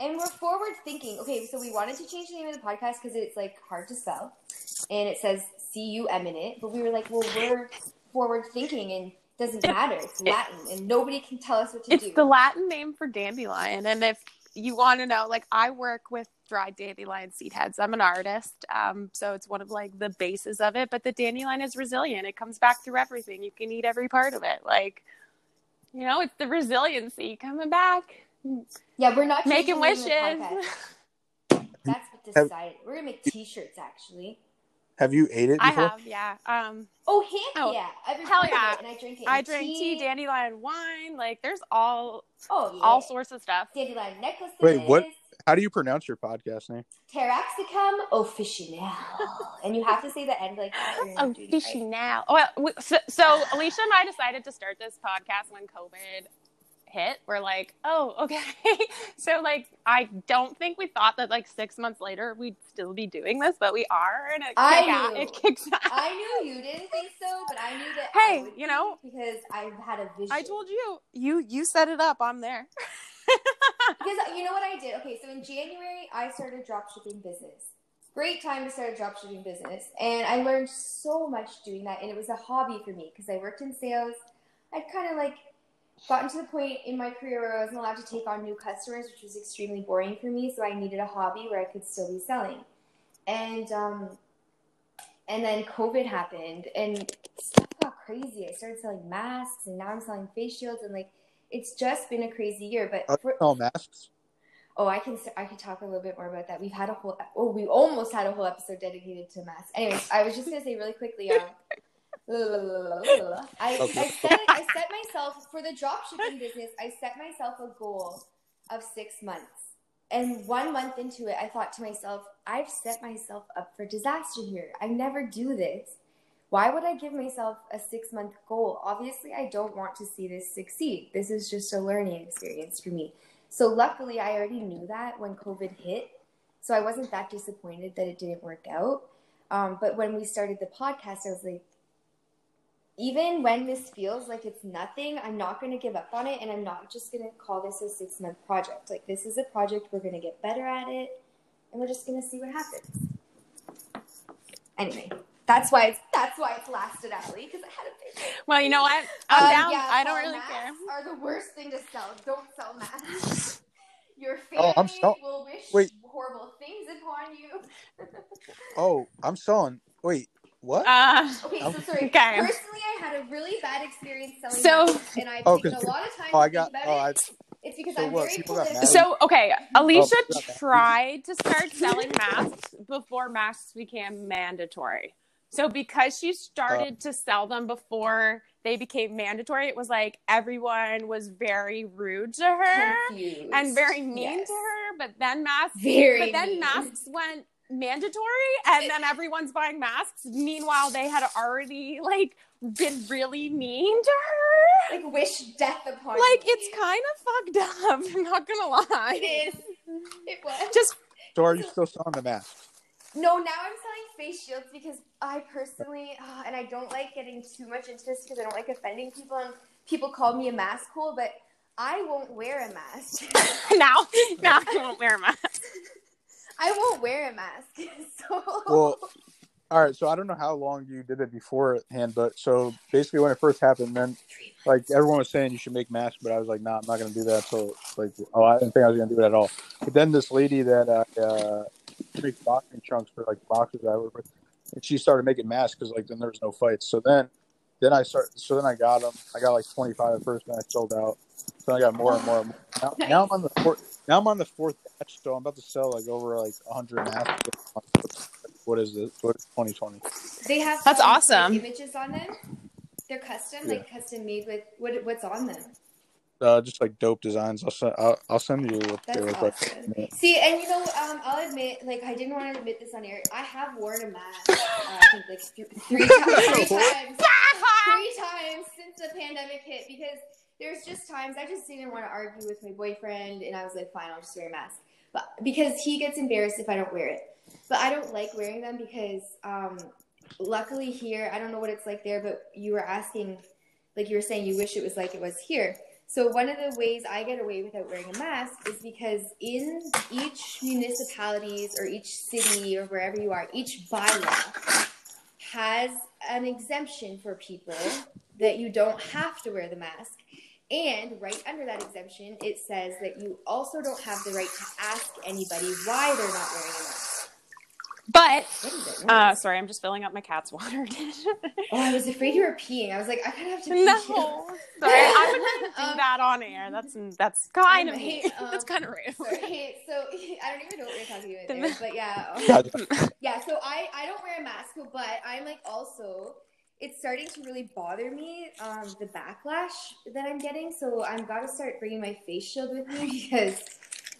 [SPEAKER 1] and we're forward thinking. Okay, so we wanted to change the name of the podcast because it's like hard to spell, and it says "C U M" in it. But we were like, well, we're forward thinking, and it doesn't matter. It's [LAUGHS] Latin, and nobody can tell us what to
[SPEAKER 2] It's
[SPEAKER 1] do.
[SPEAKER 2] It's the Latin name for dandelion. And if you want to know, like I work with dried dandelion seed heads. I'm an artist. Um, so it's one of like the bases of it. But the dandelion is resilient. It comes back through everything. You can eat every part of it. Like, you know, it's the resiliency coming back.
[SPEAKER 1] Yeah, we're not
[SPEAKER 2] Making wishes.
[SPEAKER 1] name of the podcast. That's what
[SPEAKER 3] Have-
[SPEAKER 1] decided. We're gonna make T-shirts actually.
[SPEAKER 3] Have you ate it
[SPEAKER 2] I have, yeah. Um,
[SPEAKER 1] Oh heck
[SPEAKER 2] Oh,
[SPEAKER 1] yeah! I've
[SPEAKER 2] hell yeah.
[SPEAKER 1] it, and I drink it.
[SPEAKER 2] I drink tea, dandelion wine. Like, there's all
[SPEAKER 1] Oh yeah.
[SPEAKER 2] all sorts of stuff.
[SPEAKER 1] Dandelion necklaces.
[SPEAKER 3] Wait, what? How do you pronounce your podcast name?
[SPEAKER 1] Taraxacum officinal. and you have to say the end like that. or you're
[SPEAKER 2] Oh,
[SPEAKER 1] not doing it
[SPEAKER 2] fishy
[SPEAKER 1] right.
[SPEAKER 2] now. Well, so, so Alicia and I decided to start this podcast when COVID hit. We're like, oh, okay. [LAUGHS] so like, I don't think we thought that like six months later we'd still be doing this, but we are, and it,
[SPEAKER 1] I knew.
[SPEAKER 2] it kicks out.
[SPEAKER 1] I knew you didn't think so, but I knew that.
[SPEAKER 2] Hey,
[SPEAKER 1] I
[SPEAKER 2] you know-
[SPEAKER 1] because I had a vision.
[SPEAKER 2] I told you, you you set it up. I'm there. [LAUGHS]
[SPEAKER 1] Because you know what I did? Okay, so in January, I started dropshipping business. Great time to start a dropshipping business. And I learned so much doing that. And it was a hobby for me because I worked in sales. I'd kind of like gotten to the point in my career where I wasn't allowed to take on new customers, which was extremely boring for me. So I needed a hobby where I could still be selling. And um, and then COVID happened, and stuff got crazy. I started selling masks, and now I'm selling face shields, and like it's just been a crazy year. But
[SPEAKER 3] Are
[SPEAKER 1] for,
[SPEAKER 3] you masks?
[SPEAKER 1] oh, I can I can talk a little bit more about that. We've had a whole oh, we almost had a whole episode dedicated to masks. Anyways, I was just gonna say really quickly. Um, [LAUGHS] I, I set I set myself for the drop shipping business. I set myself a goal of six months, and one month into it, I thought to myself, I've set myself up for disaster here. I never do this. Why would I give myself a six month goal? Obviously, I don't want to see this succeed. This is just a learning experience for me. So, luckily, I already knew that when COVID hit. So, I wasn't that disappointed that it didn't work out. Um, but when we started the podcast, I was like, even when this feels like it's nothing, I'm not going to give up on it. And I'm not just going to call this a six month project. Like, this is a project, we're going to get better at it, and we're just going to see what happens. Anyway, that's why it's that's why it's lasted, Allie, because I had a big.
[SPEAKER 2] Well, you know what? I'm
[SPEAKER 1] Um,
[SPEAKER 2] down.
[SPEAKER 1] yeah,
[SPEAKER 2] I don't really
[SPEAKER 1] masks
[SPEAKER 2] care.
[SPEAKER 1] Are the worst thing to sell. Don't sell masks. [LAUGHS] Your family
[SPEAKER 3] Oh, I'm sell-
[SPEAKER 1] will wish
[SPEAKER 3] wait.
[SPEAKER 1] horrible things upon you. [LAUGHS]
[SPEAKER 3] Oh, I'm selling. Wait, what?
[SPEAKER 2] Uh,
[SPEAKER 1] Okay, so [LAUGHS]
[SPEAKER 3] Okay.
[SPEAKER 1] sorry.
[SPEAKER 2] Okay.
[SPEAKER 1] Personally, I had a really bad experience selling
[SPEAKER 2] So-
[SPEAKER 1] masks, and I've
[SPEAKER 3] Oh,
[SPEAKER 1] taken a
[SPEAKER 3] 'cause-
[SPEAKER 1] lot of time
[SPEAKER 3] oh, I got.
[SPEAKER 1] think
[SPEAKER 3] Oh,
[SPEAKER 1] about
[SPEAKER 3] I,
[SPEAKER 1] it. It's because
[SPEAKER 3] So
[SPEAKER 1] I'm
[SPEAKER 3] what,
[SPEAKER 1] very
[SPEAKER 3] people got
[SPEAKER 1] political.
[SPEAKER 3] mad?
[SPEAKER 2] so okay, Alicia
[SPEAKER 3] Oh,
[SPEAKER 2] tried to start [LAUGHS] selling masks before masks became mandatory. So because she started
[SPEAKER 3] Uh.
[SPEAKER 2] to sell them before they became mandatory, it was like everyone was very rude to her
[SPEAKER 1] Confused.
[SPEAKER 2] and very mean
[SPEAKER 1] Yes.
[SPEAKER 2] to her. But then masks
[SPEAKER 1] Very
[SPEAKER 2] but then
[SPEAKER 1] mean.
[SPEAKER 2] masks went mandatory and then everyone's buying masks meanwhile they had already like been really mean to her
[SPEAKER 1] like wish death upon
[SPEAKER 2] like
[SPEAKER 1] you.
[SPEAKER 2] it's kind of fucked up [LAUGHS] i'm not gonna lie
[SPEAKER 1] It is. It was.
[SPEAKER 2] just
[SPEAKER 3] so are you still selling the mask?
[SPEAKER 1] No, now I'm selling face shields because I personally, uh, and I don't like getting too much into this because I don't like offending people, and people call me a mask hole, but I won't wear a mask. [LAUGHS]
[SPEAKER 2] now now i won't wear a mask [LAUGHS]
[SPEAKER 1] I won't wear a mask. [LAUGHS] So.
[SPEAKER 3] Well, All right, so I don't know how long you did it beforehand, but so basically when it first happened, then like everyone was saying you should make masks, but I was like, nah, I'm not gonna do that. So like, oh, I didn't think I was gonna do it at all. But then this lady that uh, uh makes boxing trunks for like boxers I work with, and she started making masks because like then there was no fights. So then, then I start. So then I got them. I got like 25 at first, then I sold out. So I got more and more. And more. Now, now I'm on the fourth. Now I'm on the fourth batch, so I'm about to sell like over like 100 masks. What is this? What is 2020?
[SPEAKER 1] They have
[SPEAKER 2] That's awesome.
[SPEAKER 1] images on them. They're custom,
[SPEAKER 3] Yeah.
[SPEAKER 1] like custom made with what what's on them.
[SPEAKER 3] Uh, just like dope designs. I'll send. I'll, I'll send you what they
[SPEAKER 1] That's
[SPEAKER 3] look like.
[SPEAKER 1] awesome. See, and you know, um, I'll admit, like, I didn't want to admit this on air. I have worn a mask. Uh, I think like th- three, [LAUGHS] times, three times, [LAUGHS] three times since the pandemic hit because there's just times I just didn't want to argue with my boyfriend, and I was like, fine, I'll just wear a mask. But because he gets embarrassed if I don't wear it, but I don't like wearing them because, um, luckily here, I don't know what it's like there, but you were asking, like you were saying, you wish it was like it was here. So one of the ways I get away without wearing a mask is because in each municipalities or each city or wherever you are, each bylaw has an exemption for people that you don't have to wear the mask. And right under that exemption, it says that you also don't have the right to ask anybody why they're not wearing a mask.
[SPEAKER 2] But
[SPEAKER 1] What is
[SPEAKER 2] uh, sorry, I'm just filling up my cat's water. Dish. [LAUGHS]
[SPEAKER 1] Oh, I was afraid you were peeing. I was like, I kind of have to pee.
[SPEAKER 2] no,
[SPEAKER 1] too.
[SPEAKER 2] sorry, I would never [LAUGHS] do
[SPEAKER 1] Um,
[SPEAKER 2] that on air. That's that's kind [LAUGHS]
[SPEAKER 1] um,
[SPEAKER 2] of
[SPEAKER 1] hey,
[SPEAKER 2] me.
[SPEAKER 1] um,
[SPEAKER 2] that's kind of rude.
[SPEAKER 1] Sorry. So I don't even know what you're talking about there, but yeah.
[SPEAKER 3] Yeah,
[SPEAKER 1] Yeah, so I I don't wear a mask, but I'm like also it's starting to really bother me um the backlash that I'm getting. So I'm got to start bringing my face shield with me [LAUGHS] because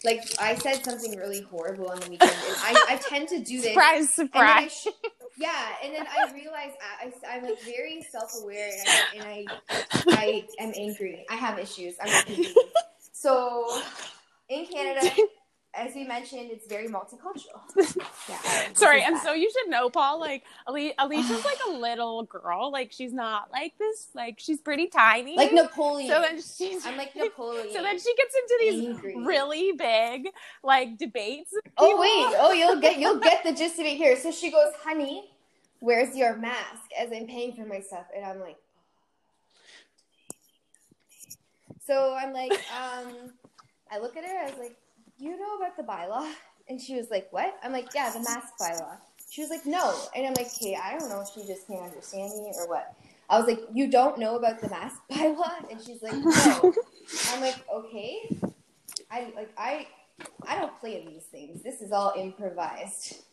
[SPEAKER 1] like I said something really horrible on the weekend, and I I tend to do this.
[SPEAKER 2] Surprise,
[SPEAKER 1] And I,
[SPEAKER 2] surprise.
[SPEAKER 1] yeah, and then I realize I, am like very self-aware, and, I, and I, I am angry. I have issues. I'm kidding. So, in Canada, as we mentioned, it's very multicultural. [LAUGHS] Yeah.
[SPEAKER 2] Sorry, and
[SPEAKER 1] that.
[SPEAKER 2] so you should know, Paul. Like, Ali- Alicia's like a little girl. Like, she's not like this. Like, she's pretty tiny.
[SPEAKER 1] like Napoleon.
[SPEAKER 2] So then she's.
[SPEAKER 1] I'm like Napoleon. [LAUGHS]
[SPEAKER 2] So then she gets into these
[SPEAKER 1] Angry.
[SPEAKER 2] really big like debates.
[SPEAKER 1] oh wait, oh you'll get you'll get the gist of it here. So she goes, "Honey, where's your mask?" As I'm paying for my stuff, and I'm like, So I'm like, um, I look at her. I was like, "You know about the bylaw?" And she was like, "What?" I'm like, "Yeah, the mask bylaw." She was like, "No," and I'm like, "Okay, I don't know if she just can't understand me or what." I was like, "You don't know about the mask [LAUGHS] bylaw?" And she's like, "No." I'm like, "Okay." I like I I don't play in these things. This is all improvised.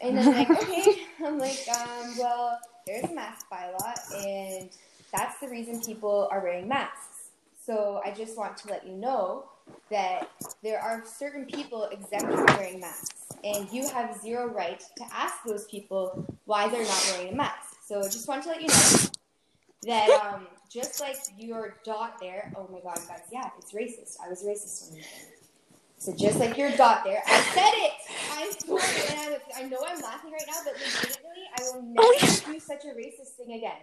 [SPEAKER 1] And then like, okay, [LAUGHS] I'm like, um, well, there's a mask bylaw, and that's the reason people are wearing masks. So I just want to let you know that there are certain people exempt from wearing masks, and you have zero right to ask those people why they're not wearing a mask. So I just want to let you know that um, just like your dot there, oh my god, guys, yeah, it's racist. I was racist on the. So just like your dot there, I said it. I'm sorry, and I, I know I'm laughing right now, but legitimately, I will never do such a racist thing again.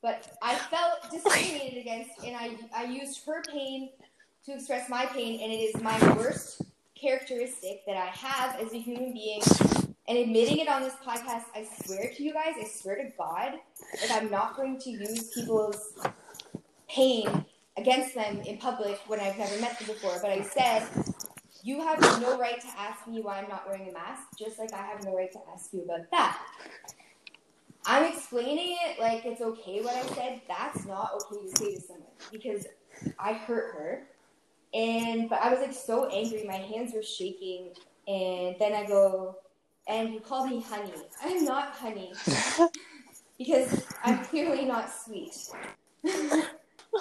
[SPEAKER 1] But I felt discriminated against, and I I used her pain to express my pain, and it is my worst characteristic that I have as a human being. And admitting it on this podcast, I swear to you guys, I swear to God, that I'm not going to use people's pain against them in public when I've never met them before. But I said, you have no right to ask me why I'm not wearing a mask, just like I have no right to ask you about that. I'm explaining it like it's okay what I said. That's not okay to say to someone because I hurt her. And but I was like so angry, my hands were shaking, and then I go, and you called me honey. I'm not honey [LAUGHS] because I'm clearly not sweet. [LAUGHS] and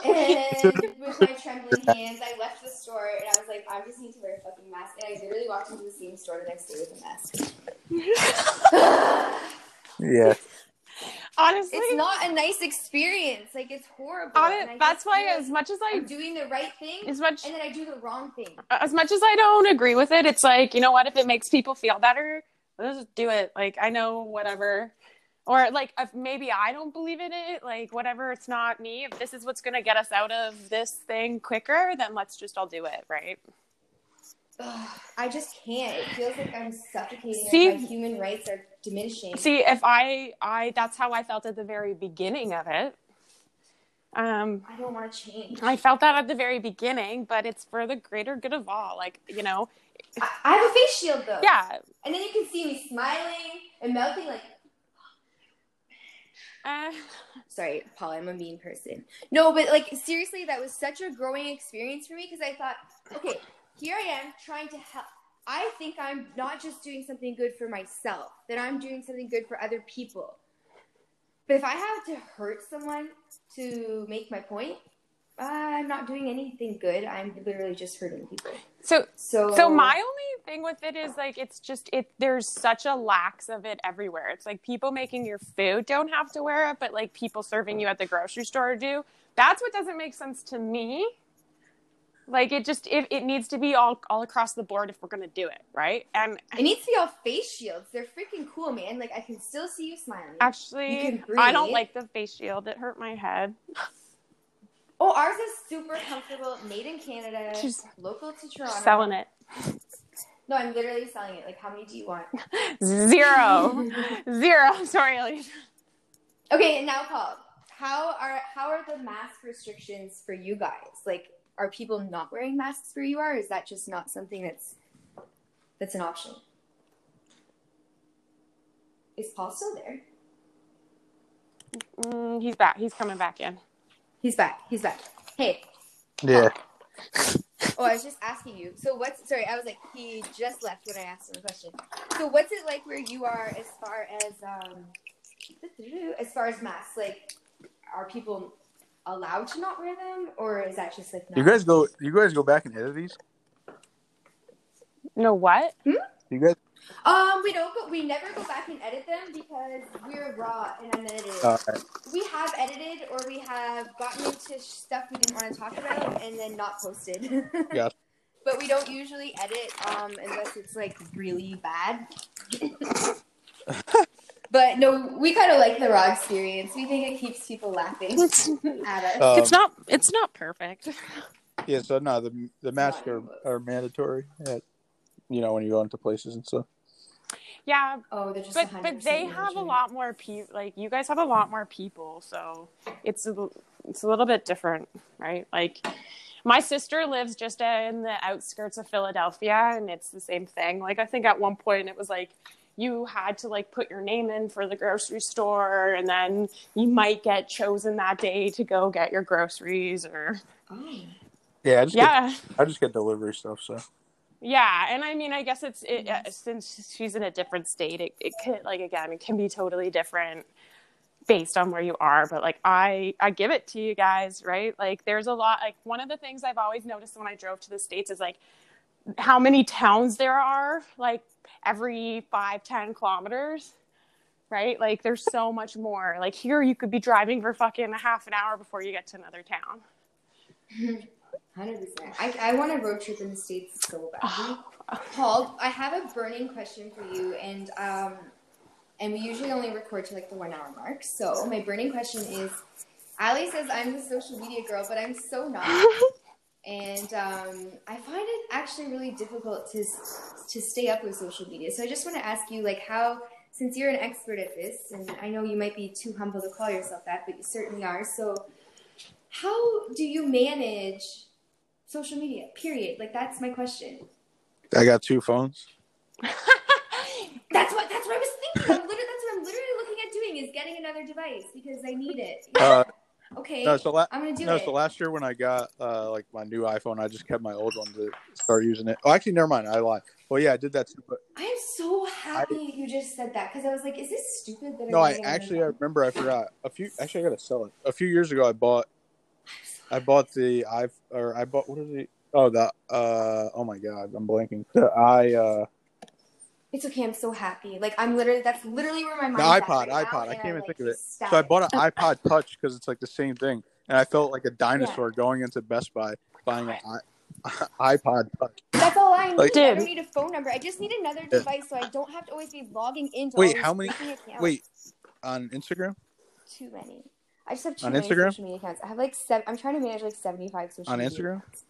[SPEAKER 1] [LAUGHS] with my trembling hands, I left the store and I was like, I just need to wear a fucking mask. And I literally walked into the same store the next day with a mask.
[SPEAKER 3] Yeah.
[SPEAKER 2] Honestly,
[SPEAKER 1] It's not a nice experience. Like it's horrible. and
[SPEAKER 2] that's why, as much as I,
[SPEAKER 1] I'm doing the right thing,
[SPEAKER 2] as much
[SPEAKER 1] and then I do the wrong thing.
[SPEAKER 2] as much as I don't agree with it, it's like you know what? If it makes people feel better, let's just do it. Like I know whatever, or like if maybe I don't believe in it, like whatever. It's not me. If this is what's gonna get us out of this thing quicker, then let's just all do it, right?
[SPEAKER 1] Ugh, I just can't. It feels like I'm suffocating.
[SPEAKER 2] See-
[SPEAKER 1] my human rights are diminishing.
[SPEAKER 2] See, if I, I that's how I felt at the very beginning of it. Um,
[SPEAKER 1] I don't want to change.
[SPEAKER 2] I felt that at the very beginning, but it's for the greater good of all. Like you know,
[SPEAKER 1] I, I have a face shield though.
[SPEAKER 2] yeah.
[SPEAKER 1] And then you can see me smiling and melting like
[SPEAKER 2] Uh, [SIGHS]
[SPEAKER 1] sorry, Paul, I'm a mean person. No, but like seriously, that was such a growing experience for me because I thought, okay, here I am trying to help. I think I'm not just doing something good for myself, that I'm doing something good for other people. But if I have to hurt someone to make my point, I'm not doing anything good. I'm literally just hurting people.
[SPEAKER 2] so
[SPEAKER 1] So,
[SPEAKER 2] So my only thing with it is like it's just it there's such a lax of it everywhere. It's like people making your food don't have to wear it, but like people serving you at the grocery store do. That's what doesn't make sense to me. Like it just it, it needs to be all all across the board if we're gonna do it, right? And
[SPEAKER 1] it needs to be all face shields. They're freaking cool, man. Like I can still see you smiling.
[SPEAKER 2] Actually
[SPEAKER 1] can
[SPEAKER 2] I don't like the face shield. It hurt my head. [LAUGHS]
[SPEAKER 1] Oh, ours is super comfortable, made in Canada,
[SPEAKER 2] She's
[SPEAKER 1] local to Toronto.
[SPEAKER 2] Selling it.
[SPEAKER 1] No, I'm literally selling it. Like, how many do you want? [LAUGHS]
[SPEAKER 2] Zero. [LAUGHS] Zero. Sorry, Elise.
[SPEAKER 1] Okay, and now Paul, how are how are the mask restrictions for you guys? Like, are people not wearing masks where you are? Or is that just not something that's that's an option? Is Paul still there?
[SPEAKER 2] Mm, he's back. He's coming back in.
[SPEAKER 1] He's back. He's back. Hey.
[SPEAKER 3] Yeah.
[SPEAKER 1] Oh, I was just asking you. So what's sorry, I was like he just left when I asked him the question. So what's it like where you are as far as um as far as masks? Like are people allowed to not wear them or is that just like not
[SPEAKER 3] You guys go. You guys go back and edit these.
[SPEAKER 2] No, what?
[SPEAKER 3] You guys.
[SPEAKER 1] Um we don't go we never go back and edit them because we're raw and unedited.
[SPEAKER 3] All right.
[SPEAKER 1] we have edited or we have gotten into stuff we didn't want to talk about and then not posted. [LAUGHS]
[SPEAKER 3] Got
[SPEAKER 1] But we don't usually edit um, unless it's like really bad. [LAUGHS] but no, we kind of like the raw experience. We think it keeps people laughing [LAUGHS]
[SPEAKER 2] It's,
[SPEAKER 1] at us.
[SPEAKER 3] Um,
[SPEAKER 2] it's not. It's not perfect. [LAUGHS]
[SPEAKER 3] Yeah. So no, the the masks are, are mandatory. At, you know when you go into places and stuff.
[SPEAKER 2] Yeah,
[SPEAKER 1] oh, they're just
[SPEAKER 2] but but they have a lot more people. Like you guys have a lot more people, so it's a, it's a little bit different, right? Like my sister lives just in the outskirts of Philadelphia, and it's the same thing. Like I think at one point it was like you had to like put your name in for the grocery store, and then you might get chosen that day to go get your groceries or
[SPEAKER 1] Oh.
[SPEAKER 3] Yeah, I just
[SPEAKER 2] yeah.
[SPEAKER 3] Get, I just get delivery stuff. So
[SPEAKER 2] Yeah, and I mean, I guess it's it, uh, since she's in a different state, it, it could like again, it can be totally different based on where you are. But like, I I give it to you guys, right? Like, there's a lot. Like, one of the things I've always noticed when I drove to the states is like how many towns there are, like every five ten kilometers. Right, like there's so much more. Like here, you could be driving for fucking a half an hour before you get to another town.
[SPEAKER 1] Hundred percent. I I want a road trip in the states so badly. Paul, I have a burning question for you, and um, and we usually only record to like the one hour mark. So my burning question is, Allie says I'm the social media girl, but I'm so not. [LAUGHS] and um, I find it actually really difficult to to stay up with social media. So I just want to ask you, like, how since you're an expert at this, and I know you might be too humble to call yourself that, but you certainly are. So, how do you manage social media? Period. Like, that's my question.
[SPEAKER 3] I got two phones. [LAUGHS]
[SPEAKER 1] That's what that's what I was thinking. I'm literally, that's what I'm literally looking at doing is getting another device because I need it.
[SPEAKER 3] Uh,
[SPEAKER 1] okay,
[SPEAKER 3] no, so la-
[SPEAKER 1] I'm gonna do
[SPEAKER 3] no,
[SPEAKER 1] it.
[SPEAKER 3] so last year when I got uh, like my new iPhone, I just kept my old one to start using it. Oh, actually, never mind. I lied. Well, yeah, I did that too. But
[SPEAKER 1] I am so happy you just said that because I was like, is this stupid that
[SPEAKER 3] no,
[SPEAKER 1] I'm
[SPEAKER 3] I
[SPEAKER 1] getting a new
[SPEAKER 3] actually I remember I forgot a few. Actually, I gotta sell it. A few years ago, I bought I bought the i or I bought what is it? Oh, the uh oh my god, I'm blanking. The i uh
[SPEAKER 1] It's okay. I'm so happy. Like I'm literally that's literally where my mind.
[SPEAKER 3] the
[SPEAKER 1] mind's at
[SPEAKER 3] iPod,
[SPEAKER 1] right now,
[SPEAKER 3] iPod. I can't
[SPEAKER 1] I'm,
[SPEAKER 3] even
[SPEAKER 1] like,
[SPEAKER 3] think of it.
[SPEAKER 1] ecstatic.
[SPEAKER 3] So I bought an [LAUGHS] iPod Touch because it's like the same thing, and I felt like a dinosaur going into Best Buy buying an [LAUGHS] iPod Touch.
[SPEAKER 1] That's all I need.
[SPEAKER 3] Like-
[SPEAKER 1] I don't need a phone number. I just need another
[SPEAKER 3] Yeah.
[SPEAKER 1] device so I don't have to always be logging into
[SPEAKER 3] Wait,
[SPEAKER 1] all
[SPEAKER 3] how many-
[SPEAKER 1] freaking accounts.
[SPEAKER 3] Wait, on Instagram?
[SPEAKER 1] too many. I just have too
[SPEAKER 3] On
[SPEAKER 1] many
[SPEAKER 3] Instagram?
[SPEAKER 1] social media accounts. I have like seven. I'm trying to manage like 75 social
[SPEAKER 3] On
[SPEAKER 1] media
[SPEAKER 3] Instagram?
[SPEAKER 1] accounts.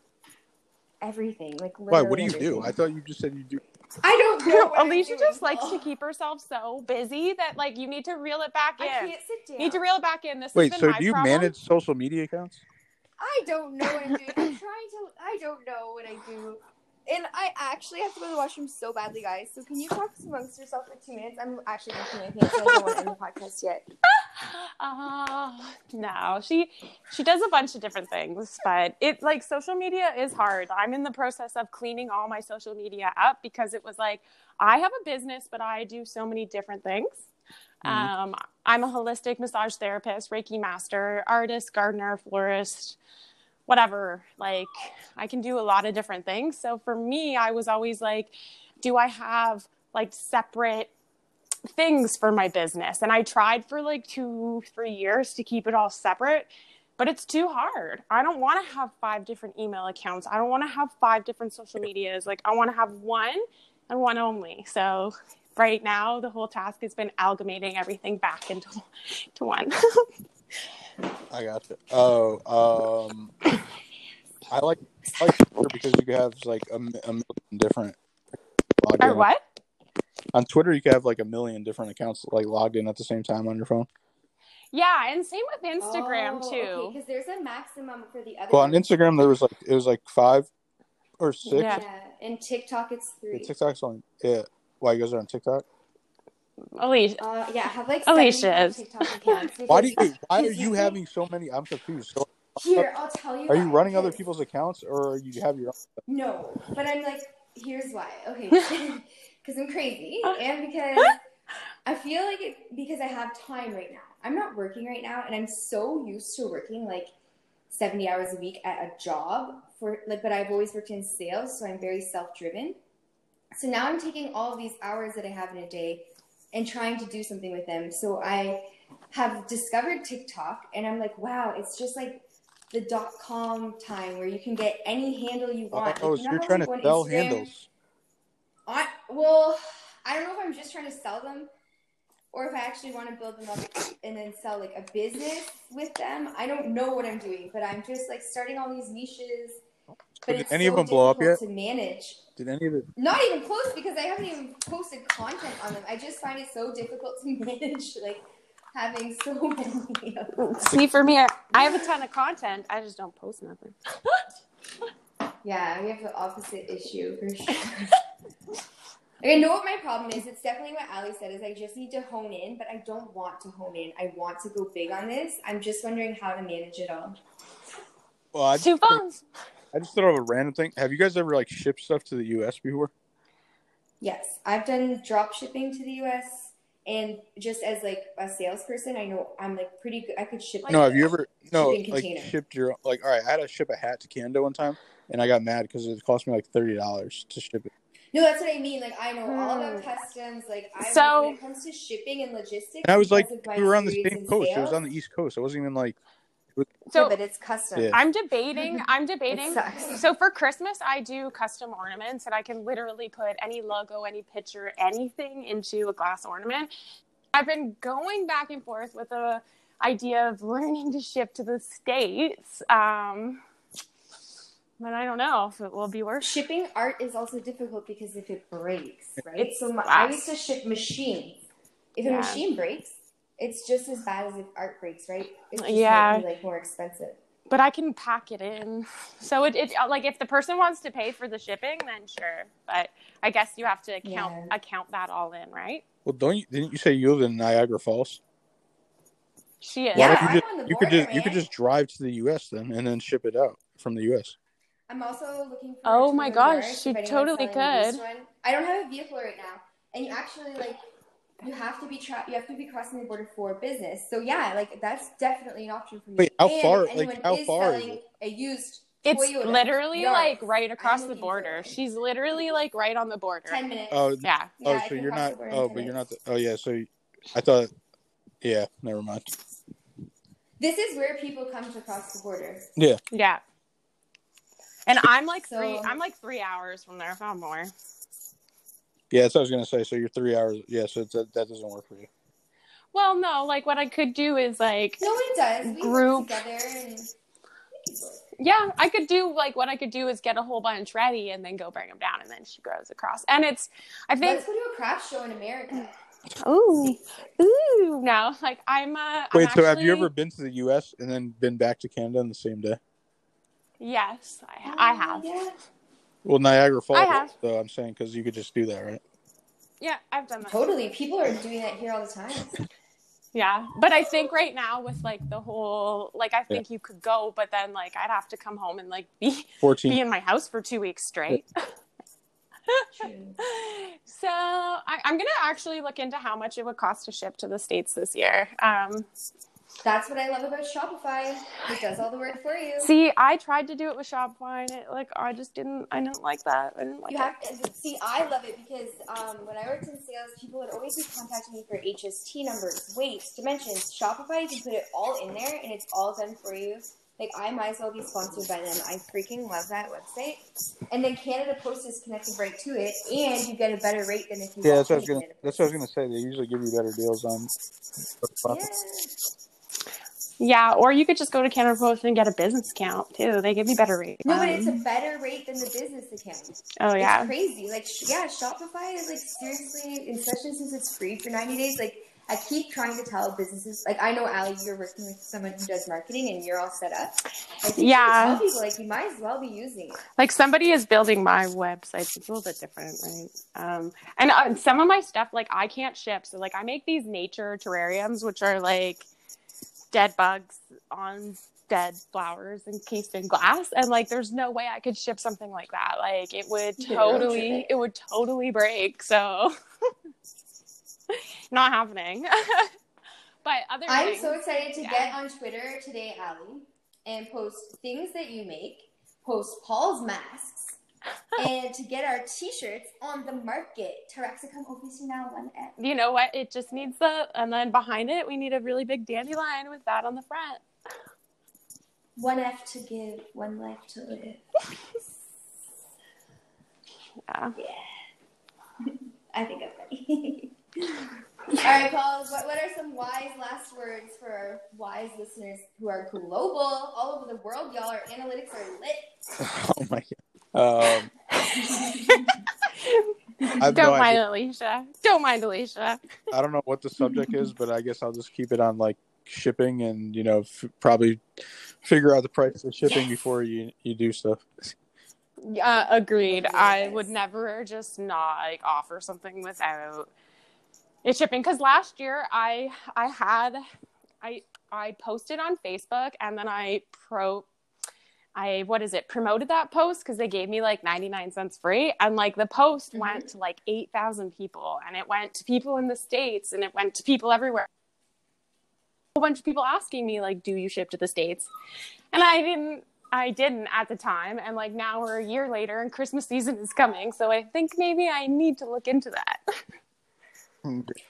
[SPEAKER 1] Everything, like
[SPEAKER 3] Why? What do you do? I thought you just said you do.
[SPEAKER 1] I don't know. [LAUGHS] what I'm
[SPEAKER 2] Alicia
[SPEAKER 1] doing.
[SPEAKER 2] just likes to keep herself so busy that like you need to reel it back
[SPEAKER 1] I
[SPEAKER 2] in.
[SPEAKER 1] can't sit down.
[SPEAKER 2] You need to reel it back in. This
[SPEAKER 3] Wait,
[SPEAKER 2] has
[SPEAKER 3] so
[SPEAKER 2] my
[SPEAKER 3] do you
[SPEAKER 2] problem.
[SPEAKER 3] manage social media accounts?
[SPEAKER 1] I don't know what I'm doing. I'm [LAUGHS] trying to. I don't know what I do. And I actually have to go to the washroom so badly, guys. So can you talk amongst yourself for two minutes? I'm actually to my. So I don't want to end the podcast yet. [LAUGHS]
[SPEAKER 2] Uh, no, she she does a bunch of different things, but it like social media is hard. I'm in the process of cleaning all my social media up because it was like I have a business, but I do so many different things.
[SPEAKER 3] Mhm.
[SPEAKER 2] Um, I'm a holistic massage therapist, Reiki master, artist, gardener, florist, whatever. Like I can do a lot of different things. So for me, I was always like, do I have like separate things for my business? And I tried for like two, three years to keep it all separate. But it's too hard. I don't want to have five different email accounts. I don't want to have five different social medias. Like I want to have one and one only. So right now the whole task has been amalgamating everything back into [LAUGHS] to one. [LAUGHS]
[SPEAKER 3] I got you. Oh, um, I like I like Twitter because you can have like a, a million different.
[SPEAKER 2] or
[SPEAKER 3] in.
[SPEAKER 2] what?
[SPEAKER 3] On Twitter, you can have like a million different accounts like logged in at the same time on your phone.
[SPEAKER 2] Yeah, and same with Instagram
[SPEAKER 1] Oh,
[SPEAKER 2] too.
[SPEAKER 1] Because there's a maximum for the other.
[SPEAKER 3] Well, on. Instagram, there was like it was like five or six.
[SPEAKER 2] Yeah.
[SPEAKER 1] Yeah, and TikTok it's
[SPEAKER 3] Yeah,
[SPEAKER 1] three.
[SPEAKER 3] TikTok's on. Yeah, why you guys are on TikTok?
[SPEAKER 2] Alicia,
[SPEAKER 1] Uh, yeah, I have like
[SPEAKER 2] Alicia is.
[SPEAKER 1] TikTok accounts. [LAUGHS]
[SPEAKER 3] Why do you? Why are you having so many? I'm confused. So,
[SPEAKER 1] Here, I'll tell you.
[SPEAKER 3] are you
[SPEAKER 1] why,
[SPEAKER 3] running other people's accounts or you have your? own?
[SPEAKER 1] No, but I'm like, here's why. Okay, [LAUGHS] [LAUGHS] because I'm crazy, and because I feel like it because I have time right now. I'm not working right now, and I'm so used to working like 70 hours a week at a job for like. But I've always worked in sales, so I'm very self-driven. So now I'm taking all of these hours that I have in a day and trying to do something with them. So I have discovered TikTok, and I'm like, wow, it's just like the dot com time where you can get any handle you want.
[SPEAKER 3] Oh,
[SPEAKER 1] Like,
[SPEAKER 3] so you're trying to sell
[SPEAKER 1] Instagram-
[SPEAKER 3] handles.
[SPEAKER 1] I well, I don't know if I'm just trying to sell them or if I actually want to build them up and then sell like a business with them. I don't know what I'm doing, but I'm just like starting all these niches. But
[SPEAKER 3] Did any
[SPEAKER 1] so
[SPEAKER 3] of them blow up
[SPEAKER 1] difficult to manage.
[SPEAKER 3] Did any of the?
[SPEAKER 1] Not even close because I haven't even posted content on them. I just find it so difficult to [LAUGHS] manage, like having so [LAUGHS] many. of them.
[SPEAKER 2] see for me, I, I have a ton of content. I just don't post nothing. [LAUGHS]
[SPEAKER 1] Yeah, we have the opposite issue for sure. Like, I know what my problem is. It's definitely what Allie said. Is I just need to hone in, but I don't want to hone in. I want to go big on this. I'm just wondering how to manage it all.
[SPEAKER 3] Well, I just,
[SPEAKER 2] Two phones.
[SPEAKER 3] I just thought of a random thing. Have you guys ever like shipped stuff to the U.S. before?
[SPEAKER 1] Yes, I've done drop shipping to the U.S. and just as like a salesperson, I know I'm like pretty good. I could ship.
[SPEAKER 3] No, have you ever no like
[SPEAKER 1] container.
[SPEAKER 3] shipped your like? All right, I had to ship a hat to Canada one time, and I got mad because it cost me like thirty dollars to ship it.
[SPEAKER 1] No, that's what I mean. Like I know all about
[SPEAKER 2] Hmm.
[SPEAKER 1] customs. Like I
[SPEAKER 2] So-
[SPEAKER 1] when it comes to shipping and logistics.
[SPEAKER 3] And I was like,
[SPEAKER 1] because of my
[SPEAKER 3] we were on the
[SPEAKER 1] experience
[SPEAKER 3] same
[SPEAKER 1] in
[SPEAKER 3] coast. It was on the East Coast. It wasn't even like
[SPEAKER 2] So
[SPEAKER 1] yeah, but it's custom.
[SPEAKER 3] Yeah.
[SPEAKER 2] I'm debating. [LAUGHS] I'm debating.
[SPEAKER 1] It sucks.
[SPEAKER 2] So for Christmas, I do custom ornaments, and I can literally put any logo, any picture, anything into a glass ornament. I've been going back and forth with the idea of learning to ship to the states, um, but I don't know if it will be worth.
[SPEAKER 1] Shipping art is also difficult because if it breaks, right?
[SPEAKER 2] It's
[SPEAKER 1] so my, I used to ship machines. If
[SPEAKER 2] Yeah.
[SPEAKER 1] a machine breaks, it's just as bad as if art breaks, right? It's just
[SPEAKER 2] Yeah.
[SPEAKER 1] be, like more expensive.
[SPEAKER 2] But I can pack it in, so it, it like if the person wants to pay for the shipping, then sure. But I guess you have to account
[SPEAKER 1] Yeah.
[SPEAKER 2] account that all in, right?
[SPEAKER 3] well, don't you? Didn't you say you live in Niagara Falls?
[SPEAKER 2] She is.
[SPEAKER 3] Why
[SPEAKER 1] Yeah,
[SPEAKER 3] don't you
[SPEAKER 1] I'm
[SPEAKER 3] just
[SPEAKER 1] on the
[SPEAKER 3] you could
[SPEAKER 1] border,
[SPEAKER 3] just you could just drive to the U.S. then and then ship it out from the U.S.
[SPEAKER 1] I'm also looking for.
[SPEAKER 2] Oh my gosh,
[SPEAKER 1] she
[SPEAKER 2] totally
[SPEAKER 1] selling a used
[SPEAKER 2] could.
[SPEAKER 1] I don't have a vehicle right now, and you actually like you have to be tra- you have to be crossing the border for business. So yeah, like that's definitely an option for me.
[SPEAKER 3] Wait, how
[SPEAKER 1] And
[SPEAKER 3] far-
[SPEAKER 1] if
[SPEAKER 3] like,
[SPEAKER 1] anyone
[SPEAKER 3] how
[SPEAKER 1] is
[SPEAKER 3] far is it?
[SPEAKER 1] A used.
[SPEAKER 2] It's
[SPEAKER 1] Toyota
[SPEAKER 2] literally
[SPEAKER 1] Yaris.
[SPEAKER 2] like right across the border.
[SPEAKER 1] one.
[SPEAKER 2] She's literally like right on the border.
[SPEAKER 1] Ten minutes.
[SPEAKER 3] Oh,
[SPEAKER 2] Yeah.
[SPEAKER 1] Oh, yeah,
[SPEAKER 3] oh,
[SPEAKER 1] I
[SPEAKER 3] so you're not.
[SPEAKER 1] the border in
[SPEAKER 3] Oh,
[SPEAKER 1] 10
[SPEAKER 3] but you're not. The, oh, yeah. So I thought. Yeah, never mind.
[SPEAKER 1] This is where people come to cross the border.
[SPEAKER 2] Yeah. Yeah. And I'm like
[SPEAKER 1] So-
[SPEAKER 2] three I'm like three hours from there, if not more.
[SPEAKER 3] Yeah, that's what I was gonna say. So you're three hours. Yeah, so it's, that that doesn't work for you.
[SPEAKER 2] Well, no, like what I could do is like
[SPEAKER 1] No, it does. We
[SPEAKER 2] Group.
[SPEAKER 1] together and.
[SPEAKER 2] yeah, I could do like what I could do is get a whole bunch ready and then go bring them down and then she grows across. And it's I think
[SPEAKER 1] Let's go to a craft show in America.
[SPEAKER 2] ooh ooh no, like I'm uh I'm
[SPEAKER 3] Wait, so have you ever been to the U.S. and then been back to Canada in the same day?
[SPEAKER 2] Yes, I, I have.
[SPEAKER 1] Oh, Yeah.
[SPEAKER 3] Well, Niagara Falls.
[SPEAKER 2] I have.
[SPEAKER 3] So I'm saying because you could just do that, right?
[SPEAKER 2] Yeah, I've done that.
[SPEAKER 1] Totally. People are doing that here all the time. [LAUGHS]
[SPEAKER 2] Yeah, but I think right now with like the whole like I think you could go, but then like I'd have to come home and like be be in my house for two weeks straight.
[SPEAKER 1] True. [LAUGHS]
[SPEAKER 2] so I, I'm gonna actually look into how much it would cost to ship to the states this year. Um,
[SPEAKER 1] That's what I love about Shopify. It does all the work for you.
[SPEAKER 2] see, I tried to do it with Shopify, and it like I just didn't. I didn't like that. I didn't like
[SPEAKER 1] You
[SPEAKER 2] it.
[SPEAKER 1] have to see. I love it because um, when I worked in sales, people would always be contacting me for HST numbers, weights, dimensions. Shopify, you can put it all in there, and it's all done for you. Like I might as well be sponsored by them. I freaking love that website. And then Canada Post is connected right to it, and you get a better rate than if you.
[SPEAKER 3] Yeah, that's what I was gonna. That's what I was gonna say. They usually give you better deals on.
[SPEAKER 1] Yeah.
[SPEAKER 2] Yeah, or you could just go to Canada Post and get a business account too. They give you better rates.
[SPEAKER 1] No, but it's
[SPEAKER 2] Um,
[SPEAKER 1] a better rate than the business account.
[SPEAKER 2] oh yeah.
[SPEAKER 1] It's crazy. Like, sh- yeah, Shopify is like seriously, especially since it's free for 90 days. Like, I keep trying to tell businesses, like, I know, Allie, you're working with someone who does marketing and you're all set up. I think
[SPEAKER 2] Yeah.
[SPEAKER 1] yeah. tell people, like, you might as well be using it.
[SPEAKER 2] like somebody is building my website it's a little bit different right um and uh, some of my stuff like i can't ship so like i make these nature terrariums which are like dead bugs on dead flowers encased in glass and like there's no way i could ship something like that like it would [LAUGHS]
[SPEAKER 1] You could road trip
[SPEAKER 2] totally
[SPEAKER 1] it.
[SPEAKER 2] it would totally break so [LAUGHS] not happening [LAUGHS] but other
[SPEAKER 1] I'm
[SPEAKER 2] things,
[SPEAKER 1] so excited to
[SPEAKER 2] yeah.
[SPEAKER 1] get on Twitter today, Allie and post things that you make, post Paul's masks, and to get our t shirts on the market. Taraxacum officinal 1F.
[SPEAKER 2] you know what it just needs the and then behind it we need a really big dandelion with that on the front
[SPEAKER 1] One F to give, one life to live.
[SPEAKER 2] yeah [LAUGHS]
[SPEAKER 1] I think I'm ready. [LAUGHS] All right, Paul. What, what are some wise last words for our wise listeners who are global, all over the world? Y'all, our analytics are lit. [LAUGHS]
[SPEAKER 3] Oh my god. Um,
[SPEAKER 2] Don't
[SPEAKER 3] no
[SPEAKER 2] mind
[SPEAKER 3] idea.
[SPEAKER 2] Alicia. Don't mind Alicia.
[SPEAKER 3] I don't know what the subject is, but I guess I'll just keep it on like shipping and you know f- probably figure out the price of shipping before you you do stuff.
[SPEAKER 2] Yeah, agreed. I would never just not like offer something without it shipping. Because last year I I had I I posted on Facebook and then I pro I what is it promoted that post because they gave me like 99 cents free and like the post
[SPEAKER 1] Mhm.
[SPEAKER 2] went to like 8,000 people and it went to people in the states and it went to people everywhere. A bunch of people asking me like do you ship to the states? And I didn't I didn't at the time and like now we're a year later and Christmas season is coming so I think maybe I need to look into that. [LAUGHS]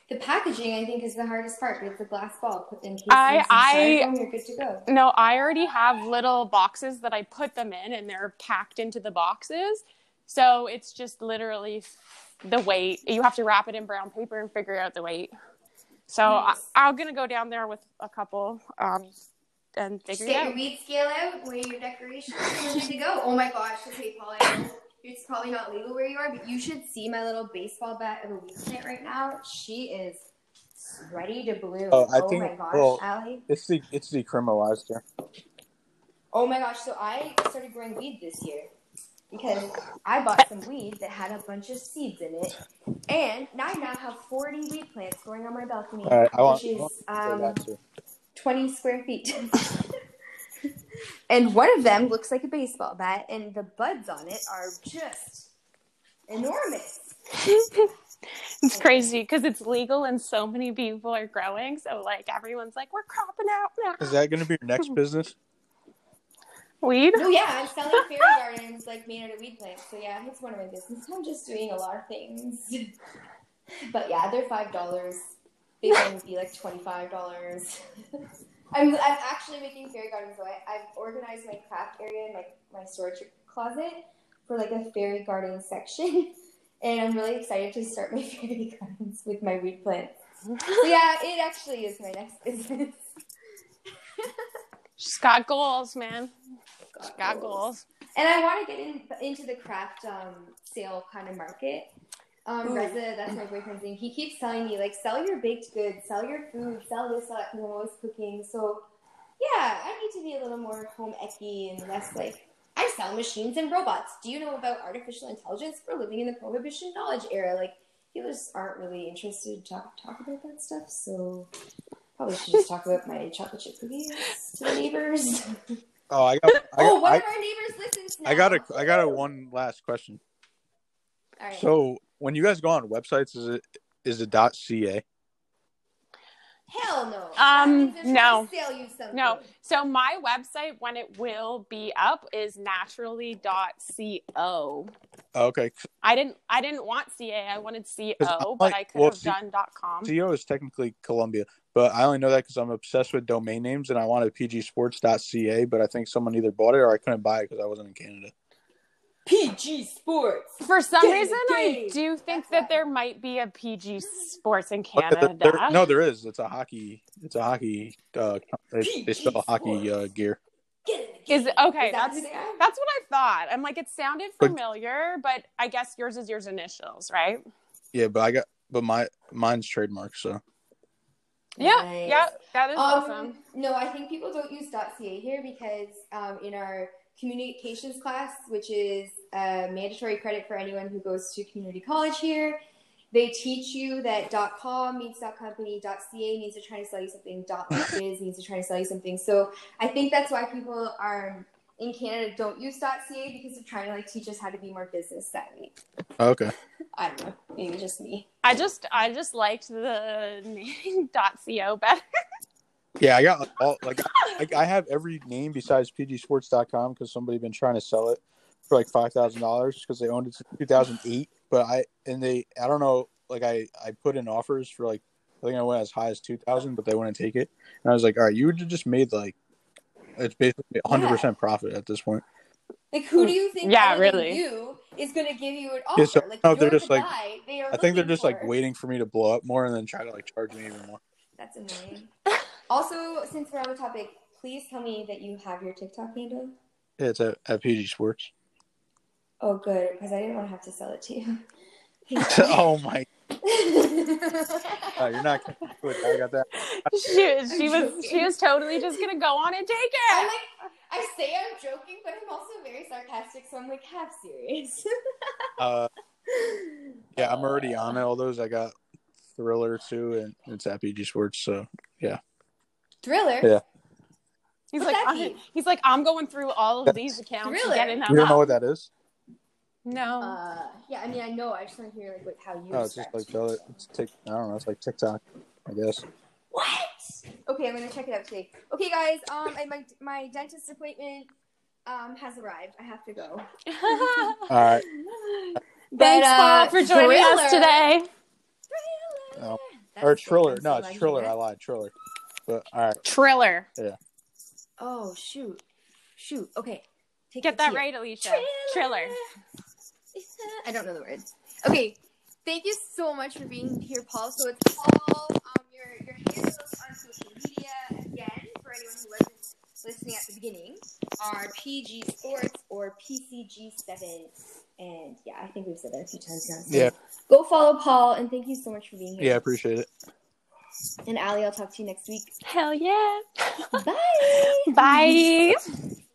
[SPEAKER 1] The packaging, I think, is the hardest part. It's a glass ball. Put in
[SPEAKER 2] I- I-
[SPEAKER 1] you're good to go.
[SPEAKER 2] No, I already have little boxes that I put them in and they're packed into the boxes. So it's just literally the weight. You have to wrap it in brown paper and figure out the weight. So
[SPEAKER 1] Nice.
[SPEAKER 2] I, I'm going to go down there with a couple um, and figure it
[SPEAKER 1] get your
[SPEAKER 2] out.
[SPEAKER 1] weed scale out, weigh your decorations, and good to go. Oh my gosh, okay, Paul, I know it's probably not legal where you are, but you should see my little baseball bat of a weed plant right now. She is ready to bloom.
[SPEAKER 3] Oh, I
[SPEAKER 1] oh
[SPEAKER 3] think-
[SPEAKER 1] my gosh,
[SPEAKER 3] well-
[SPEAKER 1] Allie.
[SPEAKER 3] It's the it's decriminalized here.
[SPEAKER 1] Oh my gosh, so I started growing weed this year because I bought some weed that had a bunch of seeds in it. And now I now have 40 weed plants growing on my balcony,
[SPEAKER 3] All right, I want,
[SPEAKER 1] which
[SPEAKER 3] want
[SPEAKER 1] is
[SPEAKER 3] to
[SPEAKER 1] um, 20 square feet. [LAUGHS] and one of them looks like a baseball bat, and the buds on it are just enormous. [LAUGHS]
[SPEAKER 2] It's crazy because it's legal and so many people are growing. So, like, everyone's like, we're cropping out now.
[SPEAKER 3] Is that going to be your next [LAUGHS] business?
[SPEAKER 2] Weed?
[SPEAKER 1] Oh, yeah, I'm selling [LAUGHS] fairy gardens like made out of weed plants. So yeah, it's one of my business. I'm just doing a lot of things. but yeah, they're five dollars. They would be like twenty five dollars. I'm I'm actually making fairy gardens. So I, I've organized my craft area in my my storage closet for like a fairy garden section. [LAUGHS] And I'm really excited to start my [LAUGHS] fairy gardens with my weed plants. So [LAUGHS] yeah, it actually is my next business.
[SPEAKER 2] She's got goals, man. She's got goals.
[SPEAKER 1] And I want to get in, into the craft um, sale kind of market. Um,
[SPEAKER 2] Ooh.
[SPEAKER 1] Reza, that's my boyfriend's name. He keeps telling me like, sell your baked goods, sell your food, sell this, sell that, because I'm always cooking. So, yeah, I need to be a little more home ecky and less like. I sell machines and robots. Do you know about artificial intelligence? We're living in the prohibition knowledge era. Like, healers aren't really interested to talk, talk about that stuff. So, probably should just talk about my chocolate chip cookies to the neighbors. [LAUGHS]
[SPEAKER 3] Oh, I got. I
[SPEAKER 1] oh,
[SPEAKER 3] got,
[SPEAKER 1] one
[SPEAKER 3] I,
[SPEAKER 1] of our neighbors listens now.
[SPEAKER 3] I got a. I got a one last question.
[SPEAKER 1] All right.
[SPEAKER 3] So when you guys go on websites, is it is it dot .ca?
[SPEAKER 1] Hell no.
[SPEAKER 2] Um,
[SPEAKER 1] That means they're trying
[SPEAKER 2] no.
[SPEAKER 1] Sell you.
[SPEAKER 2] No. So my website, when it will be up, is naturally.co.
[SPEAKER 3] Okay,
[SPEAKER 2] I didn't I didn't want CA. I wanted CO,
[SPEAKER 3] I'm
[SPEAKER 2] but I could
[SPEAKER 3] well,
[SPEAKER 2] have
[SPEAKER 3] see-
[SPEAKER 2] done .com.
[SPEAKER 3] CO is technically Colombia, but I only know that because I'm obsessed with domain names and I wanted pgsports.ca, but I think someone either bought it or I couldn't buy it because I wasn't in Canada.
[SPEAKER 1] PG Sports.
[SPEAKER 2] For some
[SPEAKER 1] Get in the
[SPEAKER 2] reason, I do think that there might be a PG Sports in Canada.
[SPEAKER 3] there- there- no, there is. It's a hockey. It's a hockey. Uh, they, they sell
[SPEAKER 1] PG
[SPEAKER 3] hockey uh, gear.
[SPEAKER 1] Get in the game.
[SPEAKER 2] Is it okay?
[SPEAKER 1] Is that
[SPEAKER 2] that's
[SPEAKER 1] who they are?
[SPEAKER 2] that's what I thought. I'm like, it sounded
[SPEAKER 3] But-
[SPEAKER 2] familiar, but I guess yours is yours initials, right?
[SPEAKER 3] Yeah, but I got. But my mine's trademark. So
[SPEAKER 2] Yeah,
[SPEAKER 1] Nice.
[SPEAKER 2] yeah, that is
[SPEAKER 1] Um,
[SPEAKER 2] awesome.
[SPEAKER 1] No, I think people don't use .ca here because um, in our communications class, which is a mandatory credit for anyone who goes to community college here, they teach you that .com means .company, .ca means they're trying to sell you something, [LAUGHS] .biz means they're trying to sell you something. So I think that's why people are in Canada don't use .ca because they're trying to like teach us how to be more business savvy.
[SPEAKER 3] okay.
[SPEAKER 1] I don't know, maybe just me.
[SPEAKER 2] I just I just liked the [LAUGHS] name .co better.
[SPEAKER 3] Yeah, I got all like I, I have every name besides pgsports.com because somebody been trying to sell it for like five thousand dollars because they owned it since two thousand eight. But I and they I don't know like I I put in offers for like I think I went as high as two thousand, but they wouldn't take it. And I was like, all right, you would have just made like it's basically hundred percent profit at this point.
[SPEAKER 1] Like, who do you think?
[SPEAKER 2] Yeah, really.
[SPEAKER 1] You is going to give you an offer?
[SPEAKER 3] Yeah, so-
[SPEAKER 1] like,
[SPEAKER 3] no, they're just
[SPEAKER 1] the
[SPEAKER 3] like-
[SPEAKER 1] they
[SPEAKER 3] I think they're
[SPEAKER 1] looking
[SPEAKER 3] just like waiting for me to blow up more and then try to like charge me even more.
[SPEAKER 1] That's annoying. [LAUGHS] also, since we're on the topic, please tell me that you have your TikTok handle.
[SPEAKER 3] Yeah, it's at, at PG Sports.
[SPEAKER 1] Oh, good, because I didn't want to have to sell it to you. [LAUGHS]
[SPEAKER 3] oh my! Uh, you're not. Good. I got that.
[SPEAKER 2] she she
[SPEAKER 1] I'm
[SPEAKER 2] was she was totally just gonna go on and take it.
[SPEAKER 1] I'm like, I say I'm joking, but I'm also very sarcastic, so I'm like half serious. [LAUGHS]
[SPEAKER 3] Uh, yeah, I'm already on it. all those. I got Thriller too, and it's at PG Sports. So
[SPEAKER 1] Thriller.
[SPEAKER 3] Yeah.
[SPEAKER 2] He's
[SPEAKER 1] What's
[SPEAKER 2] like, I'm, he's like, I'm going through all of these accounts,
[SPEAKER 1] Thriller.
[SPEAKER 2] getting them
[SPEAKER 3] you don't know what that is?
[SPEAKER 2] No.
[SPEAKER 1] Uh, yeah, I mean, I know. I just want to hear like what, how you.
[SPEAKER 3] Oh, it's just like
[SPEAKER 1] it.
[SPEAKER 3] it's tick. I don't know. It's like TikTok, I guess.
[SPEAKER 1] What? Okay, I'm gonna check it out today. Okay, guys. Um, and my my dentist appointment um has arrived. I have to go. [LAUGHS]
[SPEAKER 3] All right. [LAUGHS]
[SPEAKER 1] But,
[SPEAKER 2] Thanks,
[SPEAKER 1] uh,
[SPEAKER 2] Paul, for joining us
[SPEAKER 1] Thriller-
[SPEAKER 2] today.
[SPEAKER 3] Oh.
[SPEAKER 1] That's
[SPEAKER 3] Or
[SPEAKER 1] sick.
[SPEAKER 3] Triller. No, it's
[SPEAKER 1] glad
[SPEAKER 3] Triller. I lied. Triller. But all right.
[SPEAKER 2] Triller.
[SPEAKER 1] Oh shoot, shoot. Okay, take
[SPEAKER 2] Get that
[SPEAKER 1] T.
[SPEAKER 2] right, Alicia. Triller.
[SPEAKER 1] I don't know the words. Okay, thank you so much for being here, Paul. So it's Paul. Um, your your handles on social media again for anyone who wasn't listening at the beginning are PG Sports or PCG7. And yeah, I think we've said that a few times now. So
[SPEAKER 3] Yeah.
[SPEAKER 1] Go follow Paul, and thank you so much for being here.
[SPEAKER 3] Yeah, I appreciate it.
[SPEAKER 1] And Allie, I'll talk to you next week.
[SPEAKER 2] Hell yeah.
[SPEAKER 1] Bye. [LAUGHS]
[SPEAKER 2] Bye. [LAUGHS]